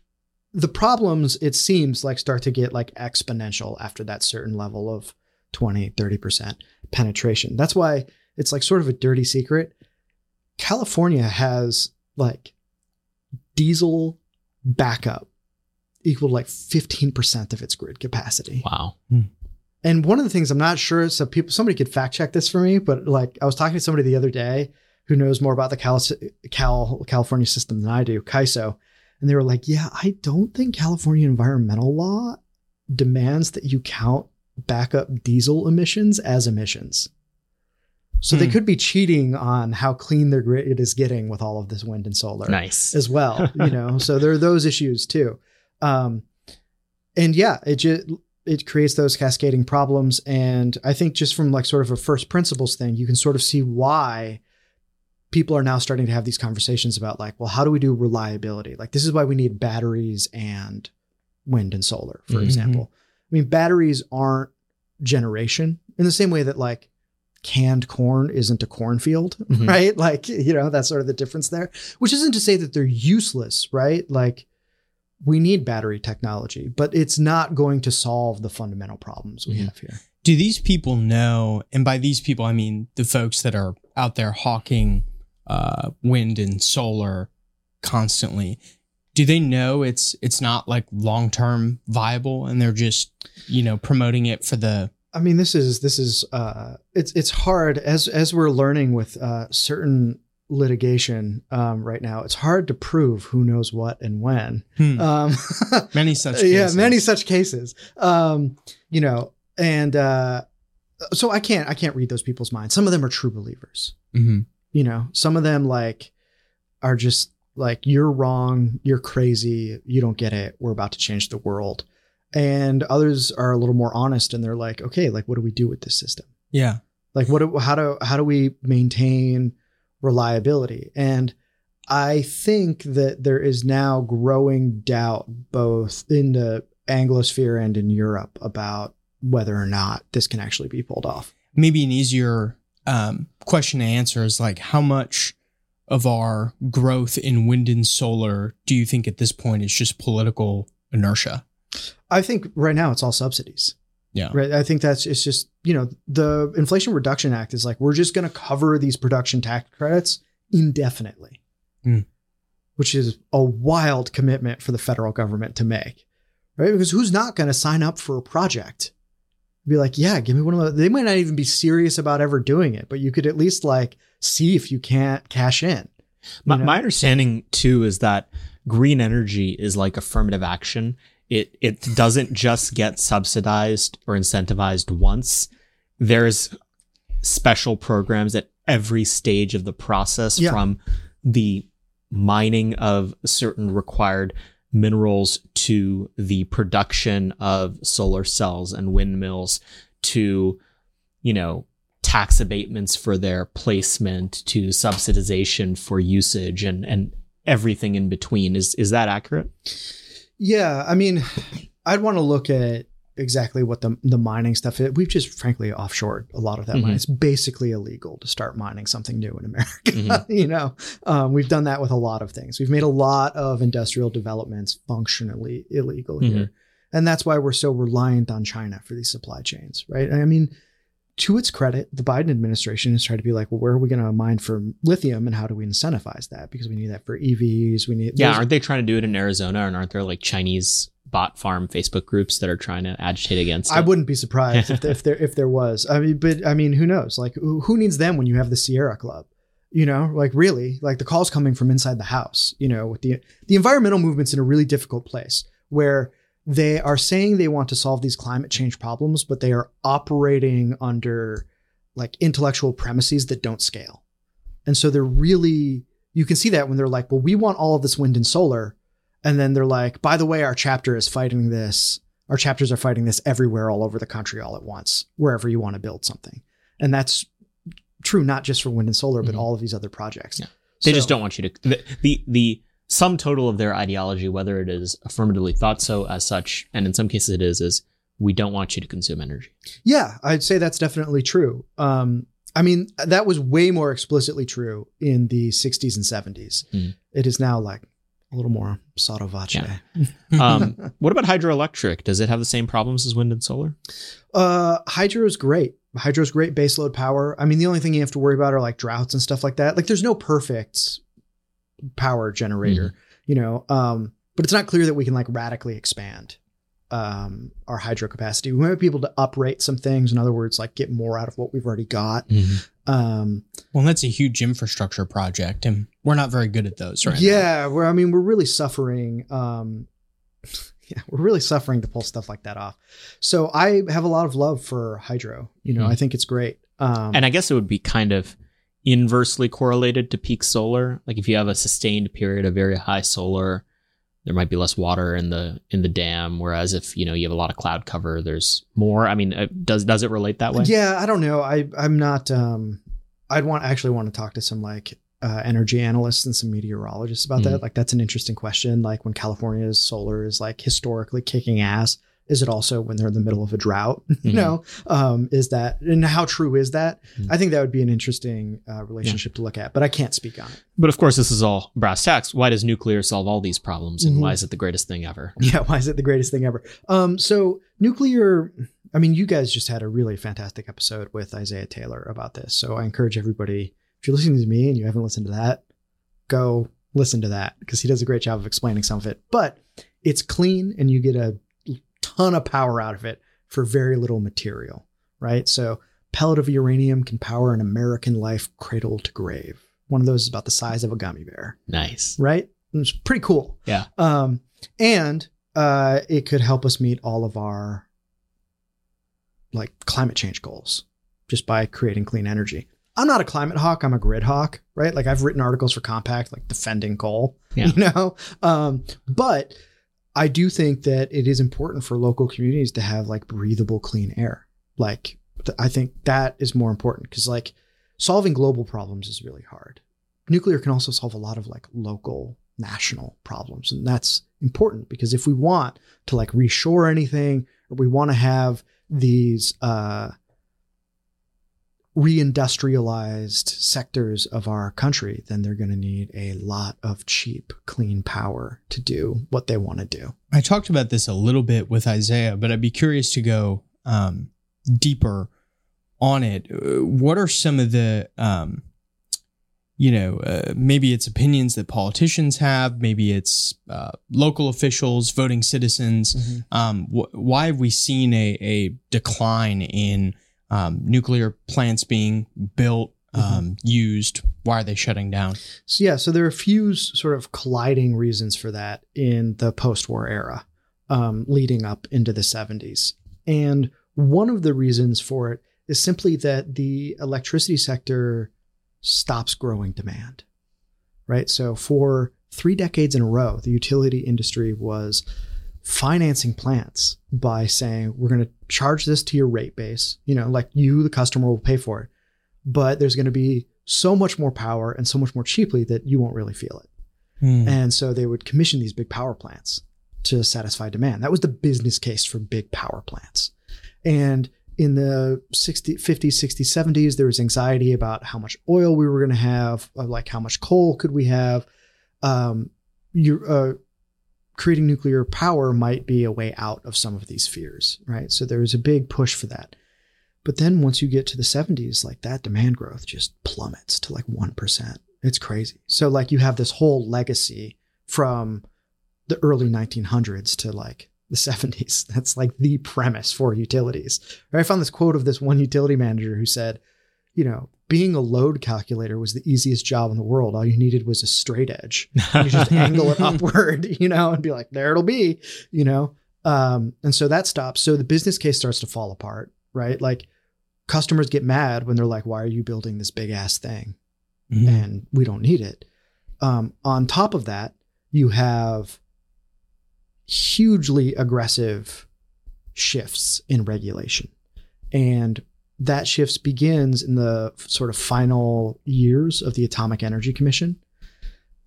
the problems it seems like start to get like exponential after that certain level of 20 30% penetration. That's why it's like sort of a dirty secret. California has like diesel backup equal to like 15% of its grid capacity. Wow. Hmm. and one of the things I'm not sure, so people, somebody could fact check this for me, but like I was talking to somebody the other day who knows more about the Cal, Cal California system than I do, CAISO, and they were like, "Yeah, I don't think California environmental law demands that you count backup diesel emissions as emissions." So they Hmm. could be cheating on how clean their grid is getting with all of this wind and solar Nice. as well <laughs> you know so there are those issues too um and yeah it just it creates those cascading problems and i think just from like sort of a first principles thing you can sort of see why people are now starting to have these conversations about like well how do we do reliability like this is why we need batteries and wind and solar for Mhm. example i mean batteries aren't generation in the same way that like canned corn isn't a cornfield Mhm. right like you know that's sort of the difference there which isn't to say that they're useless, right? Like we need battery technology, but it's not going to solve the fundamental problems we Mhm. have here. Do these people know, and by these people, I mean the folks that are out there hawking uh, wind and solar constantly, do they know it's it's not like long term viable and they're just, you know, promoting it for the I mean, this is this is uh it's it's hard as as we're learning with uh certain litigation um right now. It's hard to prove who knows what and when. Hmm. Um <laughs> many such <laughs> yeah, cases. many such cases. Um, you know, and uh so I can't I can't read those people's minds. Some of them are true believers. Mhm. you know some of them like are just like you're wrong you're crazy you don't get it we're about to change the world. And others are a little more honest and they're like okay like what do we do with this system? Yeah. like what do, how do how do we maintain reliability? And i think that there is now growing doubt both in the anglosphere and in europe about whether or not this can actually be pulled off. Maybe an easier um, question to answer is like how much of our growth in wind and solar do you think at this point is just political inertia? I think right now it's all subsidies. Yeah. Right. I think that's it's just, you know, the Inflation Reduction Act is like we're just going to cover these production tax credits indefinitely. Hmm. Which is a wild commitment for the federal government to make. Right? Because who's not going to sign up for a project? Be like, yeah, give me one of those. They might not even be serious about ever doing it, but you could at least like see if you can't cash in. My, know? my understanding too is that green energy is like affirmative action. It it doesn't just get subsidized or incentivized once. There's special programs at every stage of the process Yeah. from the mining of certain required minerals to the production of solar cells and windmills to you know tax abatements for their placement to subsidization for usage and and everything in between. Is is that accurate? Yeah, I mean, I'd want to look at exactly what the the mining stuff is. We've just frankly offshored a lot of that money. Mhm. It's basically illegal to start mining something new in America. Mhm. <laughs> you know, um, we've done that with a lot of things. We've made a lot of industrial developments functionally illegal here, and that's why we're so reliant on China for these supply chains, right? I mean. To its credit, the Biden administration has tried to be like, well, where are we going to mine for lithium and how do we incentivize that? Because we need that for EVs. We need yeah aren't they trying to do it in arizona and aren't there like chinese bot farm facebook groups that are trying to agitate against It? I wouldn't be surprised if, <laughs> if there if there was. I mean, but I mean, who knows? Like, who, who needs them when you have the Sierra Club? You know, like really, like the calls coming from inside the house. You know, with the the environmental movement's in a really difficult place where they are saying they want to solve these climate change problems, but they are operating under like intellectual premises that don't scale, and so they're really you can see that when they're like, well, we want all of this wind and solar, and then they're like, by the way, our chapter is fighting this. Our chapters are fighting this everywhere all over the country all at once wherever you want to build something. And that's true not just for wind and solar but Mhm. all of these other projects. Yeah. they So- just don't want you to the, the the sum total of their ideology, whether it is affirmatively thought so as such, and in some cases it is, is we don't want you to consume energy. Yeah, I'd say that's definitely true. Um, I mean, that was way more explicitly true in the 60s and 70s. Mhm. It is now like a little more sotto voce. Yeah. Um, <laughs> what about hydroelectric? Does it have the same problems as wind and solar? Uh, hydro is great. Hydro is great baseload power. I mean, the only thing you have to worry about are like droughts and stuff like that. Like, there's no perfect power generator, you know. Um, but it's not clear that we can like radically expand um our hydro capacity. We might be able to uprate some things. In other words, like get more out of what we've already got. Um, Well, that's a huge infrastructure project, and we're not very good at those right now. yeah, where I mean, we're really suffering. Um, <laughs> yeah, we're really suffering to pull stuff like that off. So I have a lot of love for hydro. You know, Hmm. I think it's great. Um, And I guess it would be kind of inversely correlated to peak solar. Like if you have a sustained period of very high solar, there might be less water in the in the dam. Whereas if you know you have a lot of cloud cover, there's more. I mean, uh, does does it relate that way? Yeah, I don't know. I I'm not. Um, I'd want actually want to talk to some like uh, energy analysts and some meteorologists about that. Mhm. Like that's an interesting question. Like when California's solar is like historically kicking ass, is it also when they're in the middle of a drought? <laughs> you Mhm. know, um, is that and how true is that? Mhm. I think that would be an interesting uh, relationship to look at, but I can't speak on it. But of course, this is all brass tacks. Why does nuclear solve all these problems, and Mhm. why is it the greatest thing ever? <laughs> Yeah, why is it the greatest thing ever? Um, so nuclear. I mean, you guys just had a really fantastic episode with Isaiah Taylor about this. So I encourage everybody, if you're listening to me and you haven't listened to that, go listen to that because he does a great job of explaining some of it. But it's clean and you get a ton of power out of it for very little material, right? So pellet of uranium can power an American life cradle to grave. One of those is about the size of a gummy bear Nice. right? It's pretty cool. Yeah. Um, and uh, it could help us meet all of our like climate change goals just by creating clean energy. I'm not a climate hawk. I'm a grid hawk, right? Like I've written articles for Compact, like defending coal, Yeah. <laughs> you know. Um, but I do think that it is important for local communities to have like breathable, clean air. Like I think that is more important because like solving global problems is really hard. Nuclear can also solve a lot of like local, national problems, and that's important because if we want to like reshore anything or we want to have these uh reindustrialized sectors of our country, then they're going to need a lot of cheap, clean power to do what they want to do. I talked about this a little bit with Isaiah, but I'd be curious to go um, deeper on it. Uh, What are some of the, um, you know, uh, maybe it's opinions that politicians have, maybe it's uh, local officials, voting citizens. Um, wh- why have we seen a, a decline in um, nuclear plants being built, um, used? Why are they shutting down? So yeah, so there are a few sort of colliding reasons for that in the post-war era, um, leading up into the 70s. And one of the reasons for it is simply that the electricity sector stops growing demand. Right? So for 3 decades in a row, the utility industry was financing plants by saying we're going to charge this to your rate base, you know, like you the customer will pay for it. But there's going to be so much more power and so much more cheaply that you won't really feel it. Hmm. And so they would commission these big power plants to satisfy demand. That was the business case for big power plants. And in the 60, 50s, 60s, 70s, there was anxiety about how much oil we were going to have, uh, like how much coal could we have. Um, you, uh, creating nuclear power might be a way out of some of these fears, right? So there was a big push for that. But then once you get to the 70s, like that demand growth just plummets to like 1%. It's crazy. So like you have this whole legacy from the early 1900s to like the 70s. <laughs> That's like the premise for utilities. I found this quote of this one utility manager who said, you know, being a load calculator was the easiest job in the world. All you needed was a straight edge. You just <laughs> angle it upward, <laughs> you know, and be like, there it'll be, you know. Um, and so that stops. So the business case starts to fall apart, right? Like customers get mad when they're like, why are you building this big ass thing? Mhm. and we don't need it. Um, on top of that, you have hugely aggressive shifts in regulation. And that shifts begins in the sort of final years of the Atomic Energy Commission,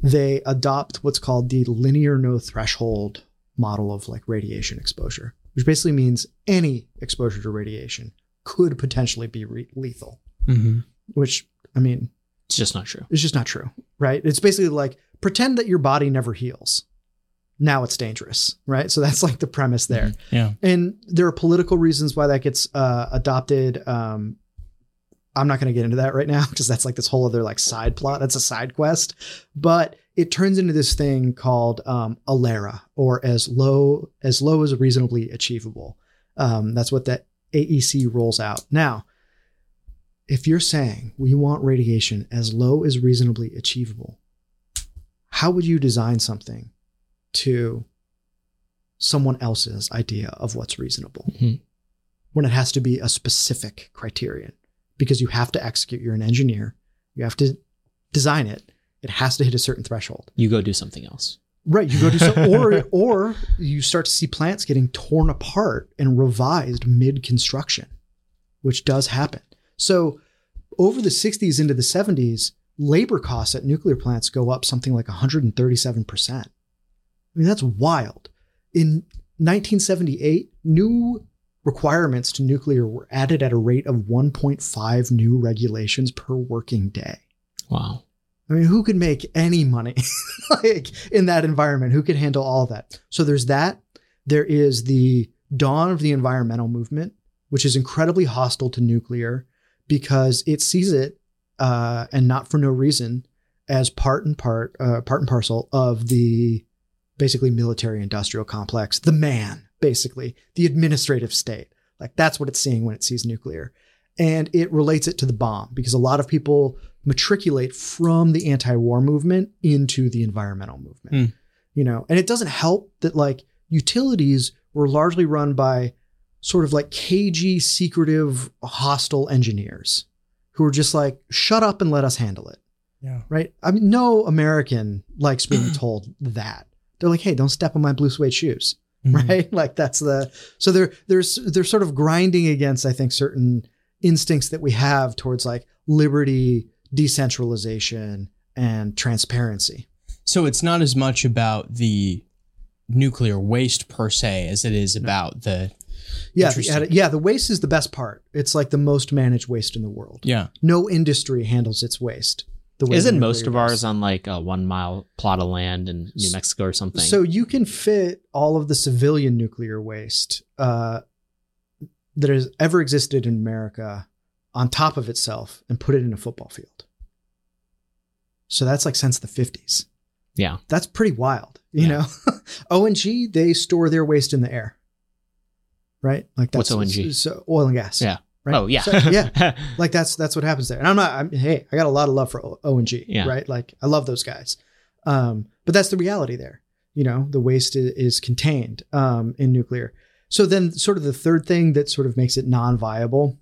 they adopt what's called the linear no threshold model of like radiation exposure, which basically means any exposure to radiation could potentially be re- lethal, Mm-hmm. which I mean, It's just not true. it's just not true, right? It's basically like pretend that your body never heals. Now it's dangerous, right? So that's like the premise there. Yeah. And there are political reasons why that gets uh, adopted. Um, I'm not going to get into that right now <laughs> because that's like this whole other like side plot. That's a side quest, but it turns into this thing called um, ALARA, or as low as low as reasonably achievable. Um, that's what that AEC rolls out. Now, if you're saying we want radiation as low as reasonably achievable, how would you design something to someone else's idea of what's reasonable Mhm. when it has to be a specific criterion? Because you have to execute, you're an engineer, you have to design it, it has to hit a certain threshold. You go do something else. Right. You go do some, or <laughs> or you start to see plants getting torn apart and revised mid construction, which does happen. So over the 60s into the 70s, labor costs at nuclear plants go up something like 137%. I mean, that's wild. In 1978, new requirements to nuclear were added at a rate of 1.5 new regulations per working day. Wow. I mean, who could make any money <laughs> like in that environment? Who could handle all that? So there's that. There is the dawn of the environmental movement, which is incredibly hostile to nuclear because it sees it, uh, and not for no reason, as part and part, uh, part and parcel of the basically military industrial complex, the man, basically the administrative state. Like that's what it's seeing when it sees nuclear, and it relates it to the bomb because a lot of people matriculate from the anti-war movement into the environmental movement. Hmm. You know, and it doesn't help that like utilities were largely run by sort of like cagey, secretive, hostile engineers who were just like, shut up and let us handle it. Yeah. Right. I mean, no American likes being <clears throat> told that. They're like, hey, don't step on my blue suede shoes. Mm-hmm. <laughs> Right. Like that's the so they're there's they're sort of grinding against, I think, certain instincts that we have towards like liberty, decentralization, and transparency. So it's not as much about the nuclear waste per se as it is about the Yeah, the, yeah. The waste is the best part. It's like the most managed waste in the world. yeah. No industry handles its waste. Isn't most of ours on like a one mile plot of land in New Mexico or something? So you can fit all of the civilian nuclear waste uh, that has ever existed in America on top of itself and put it in a football field. So that's like since the 50s. yeah. That's pretty wild. You Yeah. know, <laughs> ONG, they store their waste in the air. Right? Like What's that's ONG? So oil and gas. Yeah. Right? Oh yeah. So, yeah. <laughs> like that's that's what happens there. And I'm not. I'm, hey, I got a lot of love for O- ONG. Yeah. Right. Like I love those guys. Um, but that's the reality there. You know, the waste is, is contained um, in nuclear. So then, sort of the third thing that sort of makes it non-viable,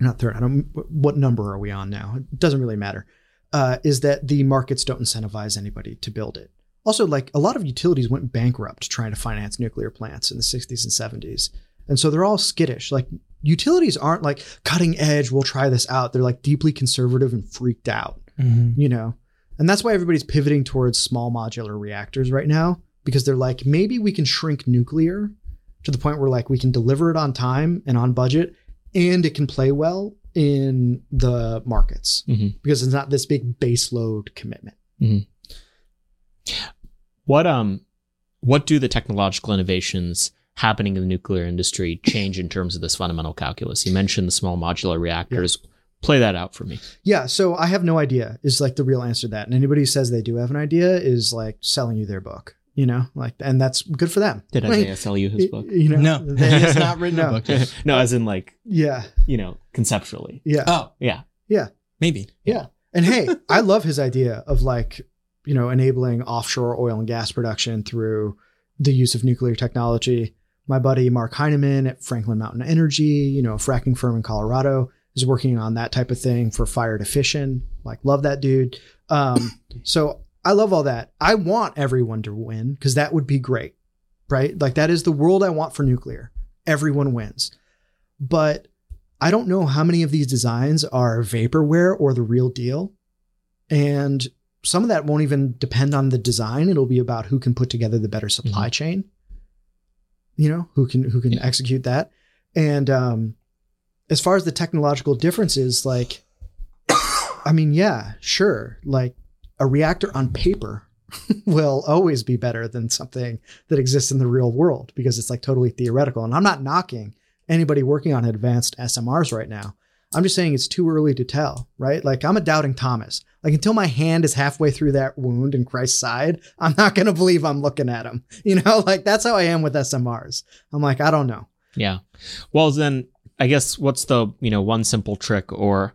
not third. I don't. What number are we on now? It doesn't really matter. Uh, is that the markets don't incentivize anybody to build it. Also, like a lot of utilities went bankrupt trying to finance nuclear plants in the 60s and 70s. And so they're all skittish. Like utilities aren't like cutting edge, we'll try this out. They're like deeply conservative and freaked out, Mm-hmm. you know? And that's why everybody's pivoting towards small modular reactors right now because they're like, maybe we can shrink nuclear to the point where like we can deliver it on time and on budget and it can play well in the markets Mhm. because it's not this big base load commitment. What um, what do the technological innovations happening in the nuclear industry change in terms of this fundamental calculus? You mentioned the small modular reactors. Play that out for me. Yeah, so I have no idea is like the real answer to that. And anybody who says they do have an idea is like selling you their book, you know? Like and that's good for them. Did I mean, sell you his book? You know, No, <laughs> they- he has not written <laughs> No. a book yet. <laughs> no, as in like Yeah, you know conceptually. yeah, Oh, Yeah. Yeah, maybe. yeah. And hey, I love his idea of like, you know, enabling offshore oil and gas production through the use of nuclear technology. My buddy Mark Heineman at Franklin Mountain Energy, you know, a fracking firm in Colorado, is working on that type of thing for fire to fission. Like, love that dude. Um, <laughs> so I love all that. I want everyone to win because that would be great, right? Like, that is the world I want for nuclear. Everyone wins. But I don't know how many of these designs are vaporware or the real deal. And some of that won't even depend on the design. It'll be about who can put together the better supply chain. You know, who can who can Yeah. execute that. And um as far as the technological differences, like <coughs> I mean, yeah, sure. Like a reactor on paper <laughs> will always be better than something that exists in the real world because it's like totally theoretical. And I'm not knocking anybody working on advanced SMRs right now. I'm just saying it's too early to tell, right? Like I'm a doubting Thomas. Like until my hand is halfway through that wound in Christ's side, I'm not going to believe I'm looking at him. <laughs> You know, like that's how I am with SMRs. I'm like, I don't know. Yeah. Well, then I guess what's the, you know, one simple trick or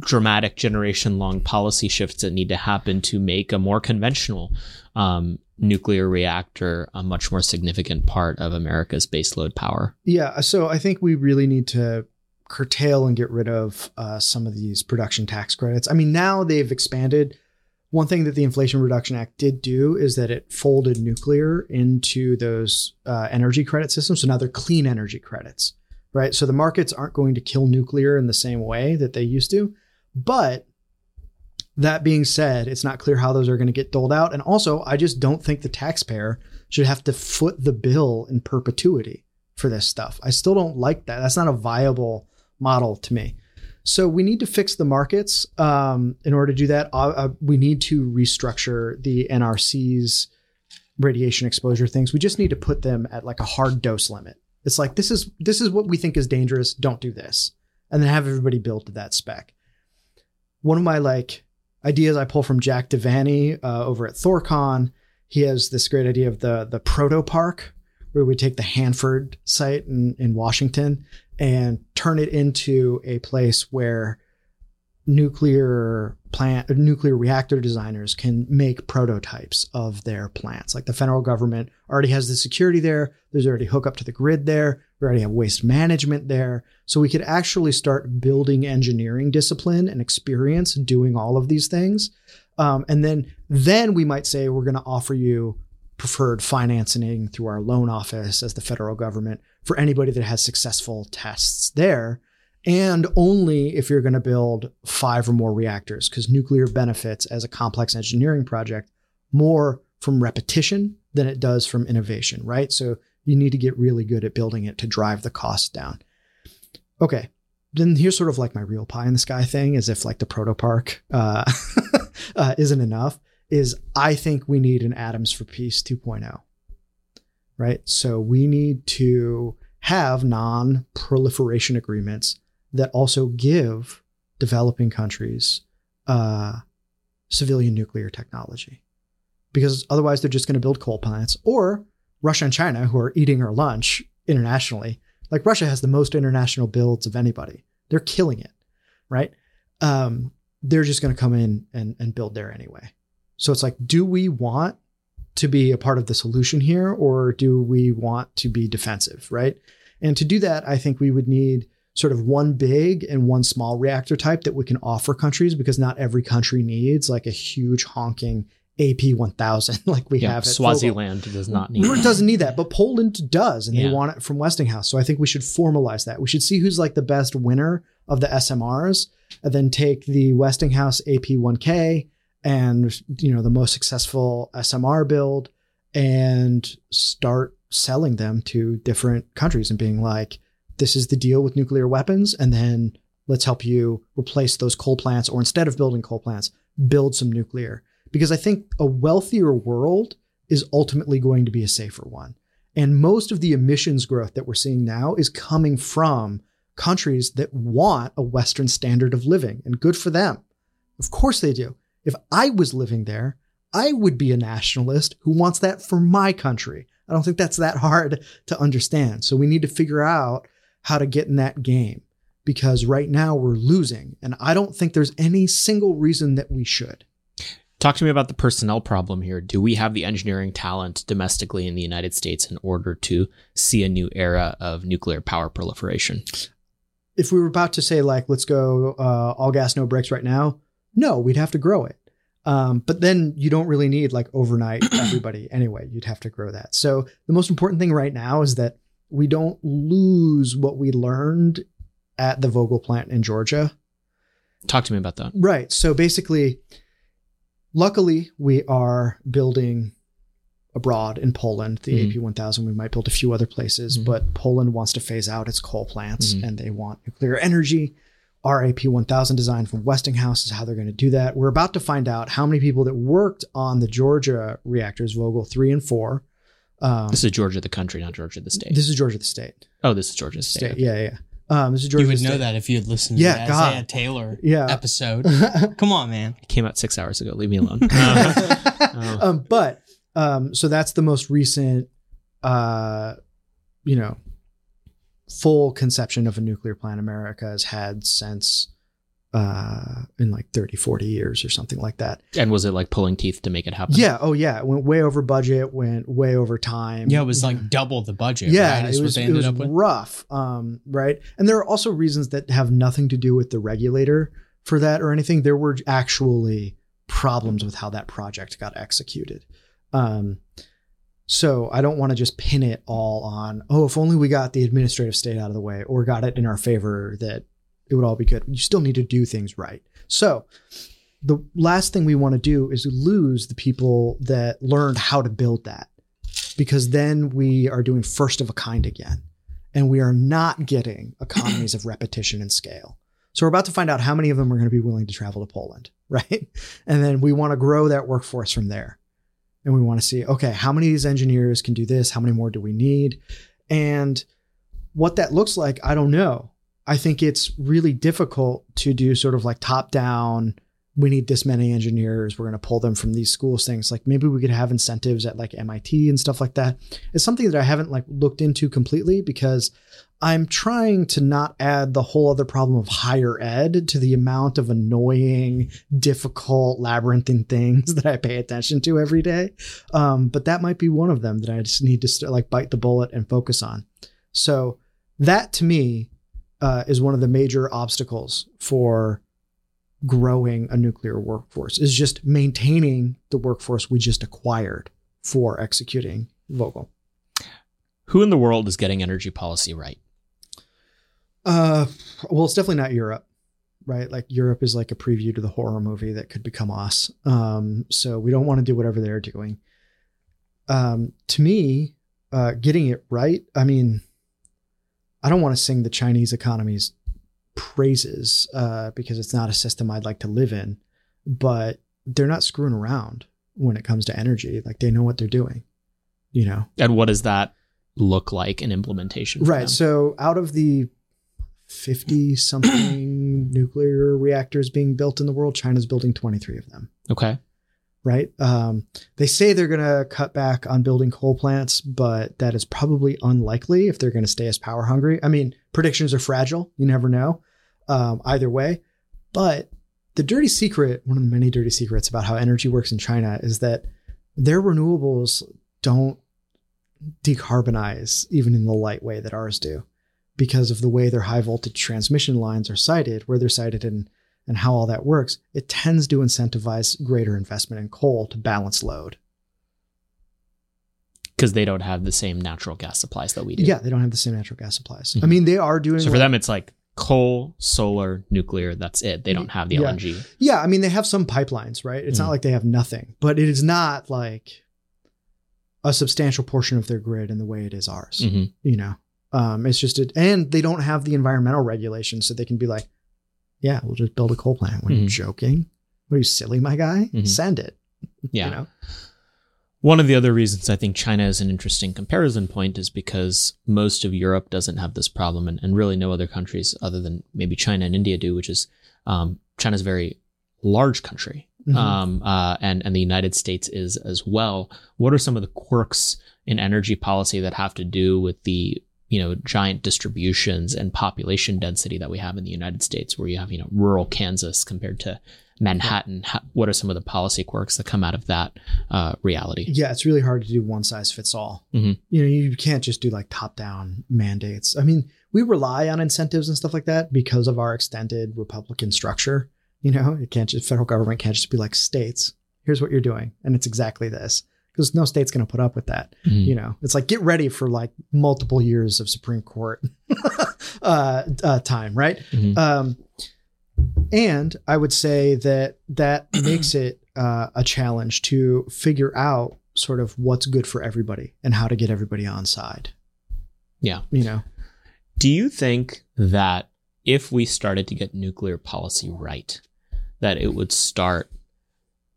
dramatic generation long policy shifts that need to happen to make a more conventional um, nuclear reactor a much more significant part of America's baseload power? Yeah. So I think we really need to curtail and get rid of uh, some of these production tax credits. I mean, now they've expanded. One thing that the Inflation Reduction Act did do is that it folded nuclear into those uh, energy credit systems. So now they're clean energy credits, right? So the markets aren't going to kill nuclear in the same way that they used to. But that being said, it's not clear how those are going to get doled out. And also, I just don't think the taxpayer should have to foot the bill in perpetuity for this stuff. I still don't like that. That's not a viable model to me. So we need to fix the markets. Um, in order to do that, uh, uh, we need to restructure the NRC's radiation exposure things. We just need to put them at like a hard dose limit. It's like this is this is what we think is dangerous. Don't do this, and then have everybody build to that spec. One of my like ideas I pull from Jack Devanney uh, over at Thorcon. He has this great idea of the the proto park, where we take the Hanford site in, in Washington and turn it into a place where nuclear plant nuclear reactor designers can make prototypes of their plants. Like the federal government already has the security there. There's already hookup to the grid there. We already have waste management there. So we could actually start building engineering discipline and experience doing all of these things. Um, and then then we might say we're going to offer you preferred financing through our loan office as the federal government for anybody that has successful tests there and only if you're going to build five or more reactors because nuclear benefits as a complex engineering project more from repetition than it does from innovation right? So you need to get really good at building it to drive the cost down. Okay then here's sort of like my real pie in the sky thing as if like the proto park uh, <laughs> uh, isn't enough is i think we need an atoms for peace 2.0 right so we need to have non-proliferation agreements that also give developing countries uh, civilian nuclear technology. Because otherwise, they're just going to build coal plants, or Russia and China, who are eating our lunch internationally. Like Russia has the most international builds of anybody. They're killing it, right? Um, they're just going to come in and, and build there anyway. So it's like, do we want to be a part of the solution here, or do we want to be defensive, right? And to do that, I think we would need sort of one big and one small reactor type that we can offer countries because not every country needs like a huge honking AP 1000 <laughs> like we yeah, have. Swaziland does not need It doesn't need that, but Poland does, and Yeah. they want it from Westinghouse. So I think we should formalize that. We should see who's like the best winner of the SMRs, and then take the Westinghouse AP1K and you know the most successful SMR build, and start selling them to different countries and being like, "This is the deal with nuclear weapons," and then let's help you replace those coal plants, or instead of building coal plants, build some nuclear. Because I think a wealthier world is ultimately going to be a safer one. And most of the emissions growth that we're seeing now is coming from countries that want a Western standard of living, and good for them. Of course they do. If I was living there, I would be a nationalist who wants that for my country. I don't think that's that hard to understand. So we need to figure out how to get in that game because right now we're losing. And I don't think there's any single reason that we should. Talk to me about the personnel problem here. Do we have the engineering talent domestically in the United States in order to see a new era of nuclear power proliferation? If we were about to say, like, let's go uh, all gas, no brakes right now, no, we'd have to grow it. Um, but then you don't really need like overnight <clears throat> everybody anyway. You'd have to grow that. So the most important thing right now is that we don't lose what we learned at the Vogtle plant in Georgia. Talk to me about that. Right. So basically, luckily, we are building abroad in Poland, the Mhm. AP1000. We might build a few other places, Mhm. but Poland wants to phase out its coal plants Mhm. and they want nuclear energy. Our AP1000 design from Westinghouse is how they're going to do that. We're about to find out how many people that worked on the Georgia reactors, Vogtle 3 and 4. Um, This is Georgia the country, not Georgia the state. this is Georgia the state. oh, this is Georgia the state. State. Yeah, yeah. Um, this is Georgia you would the know state. that if you had listened to Yeah, the God. Isaiah Taylor Yeah. episode. <laughs> Come on, man. It came out six hours ago. Leave me alone. Oh. <laughs> um, but um, so that's the most recent, uh, you know, full conception of a nuclear plant America has had since uh, in like 30, 40 years or something like that. and was it like pulling teeth to make it happen? Yeah. Oh, yeah. It went way over budget, went way over time. Yeah, it was like double the budget. yeah, right? It what was, they it ended was up with. rough. Um, right. And there are also reasons that have nothing to do with the regulator for that or anything. There were actually problems with how that project got executed. Um, so I don't want to just pin it all on, oh, if only we got the administrative state out of the way or got it in our favor, that it would all be good. You still need to do things right. So the last thing we want to do is lose the people that learned how to build that because then we are doing first of a kind again and we are not getting economies of repetition and scale. So we're about to find out how many of them are going to be willing to travel to Poland, <laughs> right? And then we want to grow that workforce from there. And we want to see, okay, how many of these engineers can do this? How many more do we need? And what that looks like, I don't know. I think it's really difficult to do sort of like top down, we need this many engineers, we're going to pull them from these schools things. Like maybe we could have incentives at like MIT and stuff like that. It's something that I haven't like looked into completely because I'm trying to not add the whole other problem of higher ed to the amount of annoying, difficult, labyrinthine things <laughs> that I pay attention to every day. Um, but that might be one of them that I just need to st- like bite the bullet and focus on. So that to me uh, is one of the major obstacles for growing a nuclear workforce is just maintaining the workforce we just acquired for executing Vogtle. Who in the world is getting energy policy right? Uh, well, it's definitely not Europe, right? Like Europe is like a preview to the horror movie that could become us. Um, so we don't want to do whatever they're doing. Um, to me, uh, getting it right. I mean, I don't want to sing the Chinese economy's praises uh, because it's not a system I'd like to live in, but they're not screwing around when it comes to energy. Like they know what they're doing, you know. And what does that look like in implementation? Right. them? So out of the 50 something <clears throat> nuclear reactors being built in the world, China's building 23 of them. Okay. Right. Um, they say they're going to cut back on building coal plants, but that is probably unlikely if they're going to stay as power hungry. I mean, predictions are fragile. You never know um, either way. But the dirty secret, one of the many dirty secrets about how energy works in China is that their renewables don't decarbonize even in the light way that ours do because of the way their high voltage transmission lines are sited, where they're sited and and how all that works, it tends to incentivize greater investment in coal to balance load. Because they don't have the same natural gas supplies that we do. Yeah, they don't have the same natural gas supplies. I Mhm. mean, they are doing So for like- them, it's like coal, solar, nuclear. That's it. They don't have the Yeah. LNG. Yeah, I mean, they have some pipelines, right? It's Mhm. not like they have nothing, but it is not like a substantial portion of their grid in the way it is ours. hmm You know, um, it's just it, and they don't have the environmental regulations, so they can be like, "Yeah, we'll just build a coal plant." What are you Mhm. joking? What are you silly, my guy? Mhm. Send it. Yeah. You know? One of the other reasons I think China is an interesting comparison point is because most of Europe doesn't have this problem, and, and really no other countries other than maybe China and India do, which is um, China's a very large country. Mhm. Um, uh, and and the United States is as well. What are some of the quirks in energy policy that have to do with the you know giant distributions and population density that we have in the United States, where you have you know rural Kansas compared to Manhattan? How, what are some of the policy quirks that come out of that uh, reality? Yeah, it's really hard to do one size fits all. Mhm. You know, you can't just do like top down mandates. I mean, we rely on incentives and stuff like that because of our extended Republican structure. You know, it can't just federal government can't just be like states. Here's what you're doing, and it's exactly this because no state's going to put up with that. Mhm. You know, it's like get ready for like multiple years of Supreme Court <laughs> uh, uh, time, right? Mhm. Um, and I would say that that <clears throat> makes it uh, a challenge to figure out sort of what's good for everybody and how to get everybody on side. Yeah. You know, Do you think that if we started to get nuclear policy right, that it would start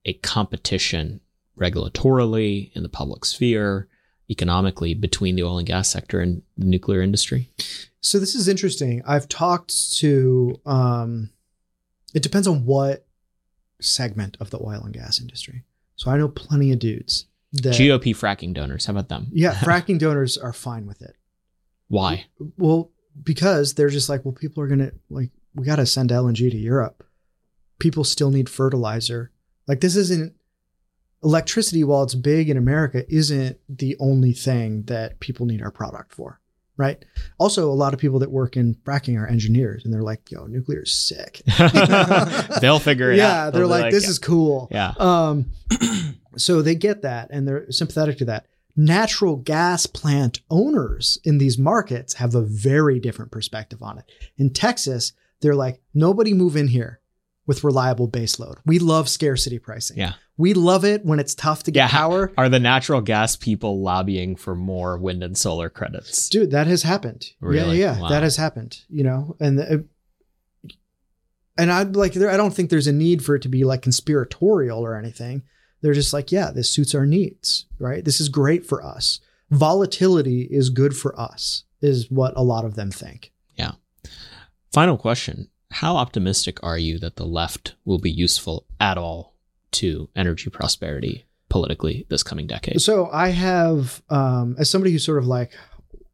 a competition regulatorily in the public sphere, economically between the oil and gas sector and the nuclear industry? So this is interesting. I've talked to um it depends on what segment of the oil and gas industry. So I know plenty of dudes that GOP fracking donors, how about them? Yeah, <laughs> fracking donors are fine with it. Why? Well, because they're just like, well, people are gonna like we gotta send LNG to Europe. People still need fertilizer. Like this isn't electricity, while it's big in America, isn't the only thing that people need our product for. Right. Also, a lot of people that work in fracking are engineers and they're like, yo, nuclear is sick. <laughs> They'll figure it out. yeah, they're They'll like, this is cool. Yeah. Um, <clears throat> so they get that and they're sympathetic to that. Natural gas plant owners in these markets have a very different perspective on it. In Texas, they're like, nobody move in here with reliable baseload. We love scarcity pricing. Yeah. We love it when it's tough to get Yeah. power. Are the natural gas people lobbying for more wind and solar credits? Dude, that has happened. Really? Yeah, yeah, Wow. that has happened. You know, and uh, and I'd like there. I don't think there's a need for it to be like conspiratorial or anything. They're just like, yeah, this suits our needs, right? This is great for us. Volatility is good for us, is what a lot of them think. Yeah. Final question. How optimistic are you that the left will be useful at all to energy prosperity politically this coming decade? So I have, um, as somebody who sort of like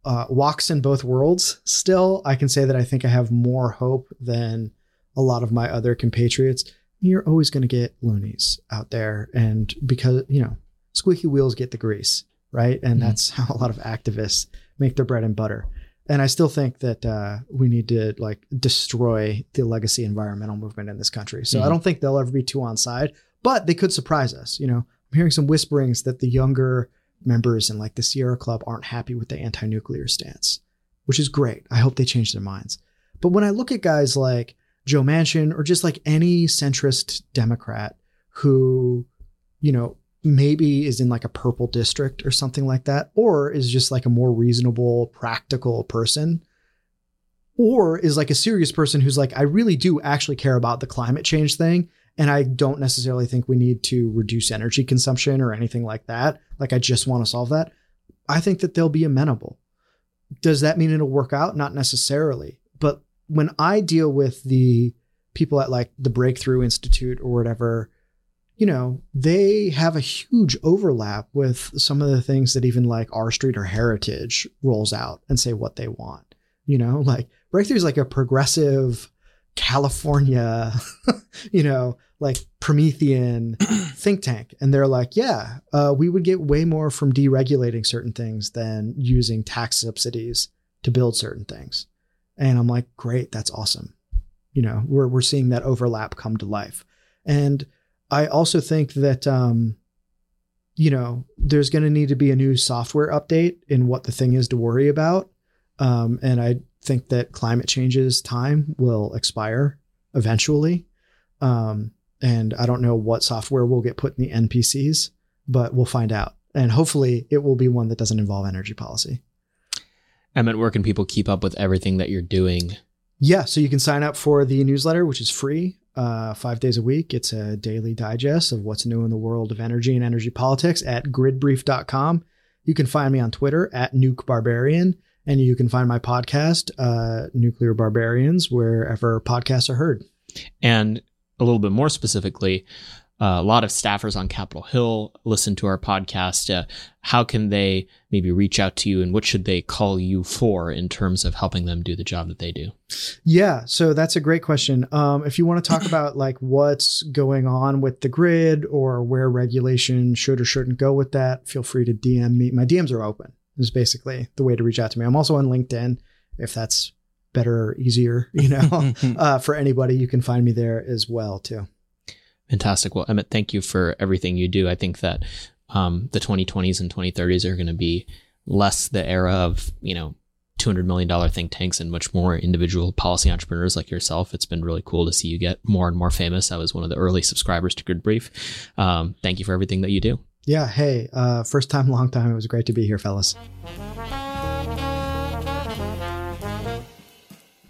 uh, walks in both worlds, still, I can say that I think I have more hope than a lot of my other compatriots. You're always going to get loonies out there, and because you know, squeaky wheels get the grease, right? And Mhm. that's <laughs> how a lot of activists make their bread and butter. And I still think that uh, we need to like destroy the legacy environmental movement in this country. So I Mhm. don't think they'll ever be too on side, but they could surprise us. You know, I'm hearing some whisperings that the younger members in like the Sierra Club aren't happy with the anti-nuclear stance, which is great. I hope they change their minds. But when I look at guys like Joe Manchin or just like any centrist Democrat who, you know, maybe is in like a purple district or something like that, or is just like a more reasonable, practical person, or is like a serious person who's like, I really do actually care about the climate change thing. And I don't necessarily think we need to reduce energy consumption or anything like that. Like, I just want to solve that. I think that they'll be amenable. Does that mean it'll work out? Not necessarily. But when I deal with the people at like the Breakthrough Institute or whatever, you know, they have a huge overlap with some of the things that even like R Street or Heritage rolls out and say what they want. You know, like Breakthrough is like a progressive California, <laughs> you know, like Promethean <clears throat> think tank. And they're like, yeah, uh, we would get way more from deregulating certain things than using tax subsidies to build certain things. And I'm like, great, that's awesome. You know, we're, we're seeing that overlap come to life. And I also think that, um, you know, there's going to need to be a new software update in what the thing is to worry about. Um, and I think that climate change's time will expire eventually. Um, and I don't know what software will get put in the NPCs, but we'll find out. And hopefully it will be one that doesn't involve energy policy. Emmet, where can people keep up with everything that you're doing? Yeah, so you can sign up for the newsletter, which is free, uh, five days a week. It's a daily digest of what's new in the world of energy and energy politics at gridbrief.com. You can find me on Twitter at Nuke Barbarian, and you can find my podcast, uh, Nuclear Barbarians, wherever podcasts are heard. And a little bit more specifically, uh, a lot of staffers on Capitol Hill listen to our podcast. Uh, how can they maybe reach out to you and what should they call you for in terms of helping them do the job that they do? Yeah, so that's a great question. Um, if you want to talk <coughs> about like what's going on with the grid or where regulation should or shouldn't go with that, feel free to DM me. My DMs are open. Is basically the way to reach out to me. I'm also on LinkedIn if that's better or easier, <laughs> you know, <laughs> uh, for anybody. You can find me there as well too. Fantastic. Well, Emmet, thank you for everything you do. I think that um, the 2020s and 2030s are going to be less the era of, you know, 200 million dollar think tanks and much more individual policy entrepreneurs like yourself. It's been really cool to see you get more and more famous. I was one of the early subscribers to Grid Brief. Um, thank you for everything that you do. Yeah. Hey, uh, first time, long time. It was great to be here, fellas.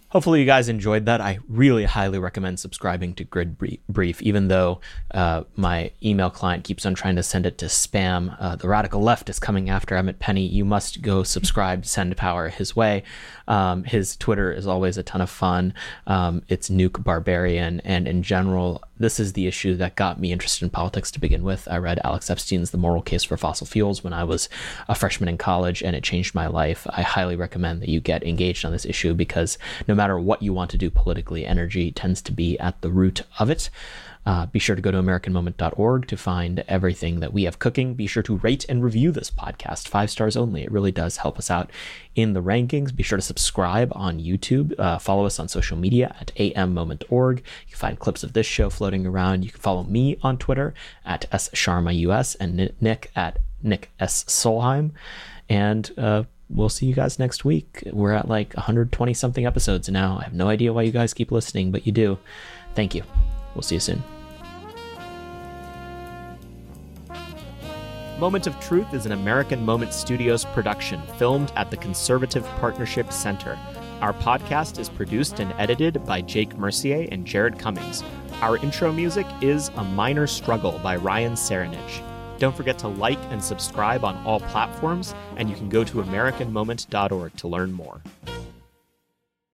Hopefully, you guys enjoyed that. I really highly recommend subscribing to Grid Brief, even though uh, my email client keeps on trying to send it to spam. Uh, the radical left is coming after Emmet Penney. You must go subscribe, send power his way. Um, his Twitter is always a ton of fun. Um, it's Nuke Barbarian, and in general, this is the issue that got me interested in politics to begin with. I read Alex Epstein's The Moral Case for Fossil Fuels when I was a freshman in college, and it changed my life. I highly recommend that you get engaged on this issue because no matter what you want to do politically, energy tends to be at the root of it. Uh, be sure to go to AmericanMoment.org to find everything that we have cooking. Be sure to rate and review this podcast, five stars only. It really does help us out in the rankings. Be sure to subscribe on YouTube. Uh, follow us on social media at AMMoment.org. You can find clips of this show floating around. You can follow me on Twitter at S US and Nick at Nick S. Solheim. And uh, we'll see you guys next week. We're at like 120 something episodes now. I have no idea why you guys keep listening, but you do. Thank you. We'll see you soon. Moment of Truth is an American Moment Studios production filmed at the Conservative Partnership Center. Our podcast is produced and edited by Jake Mercier and Jared Cummings. Our intro music is A Minor Struggle by Ryan Serenich. Don't forget to like and subscribe on all platforms, and you can go to AmericanMoment.org to learn more.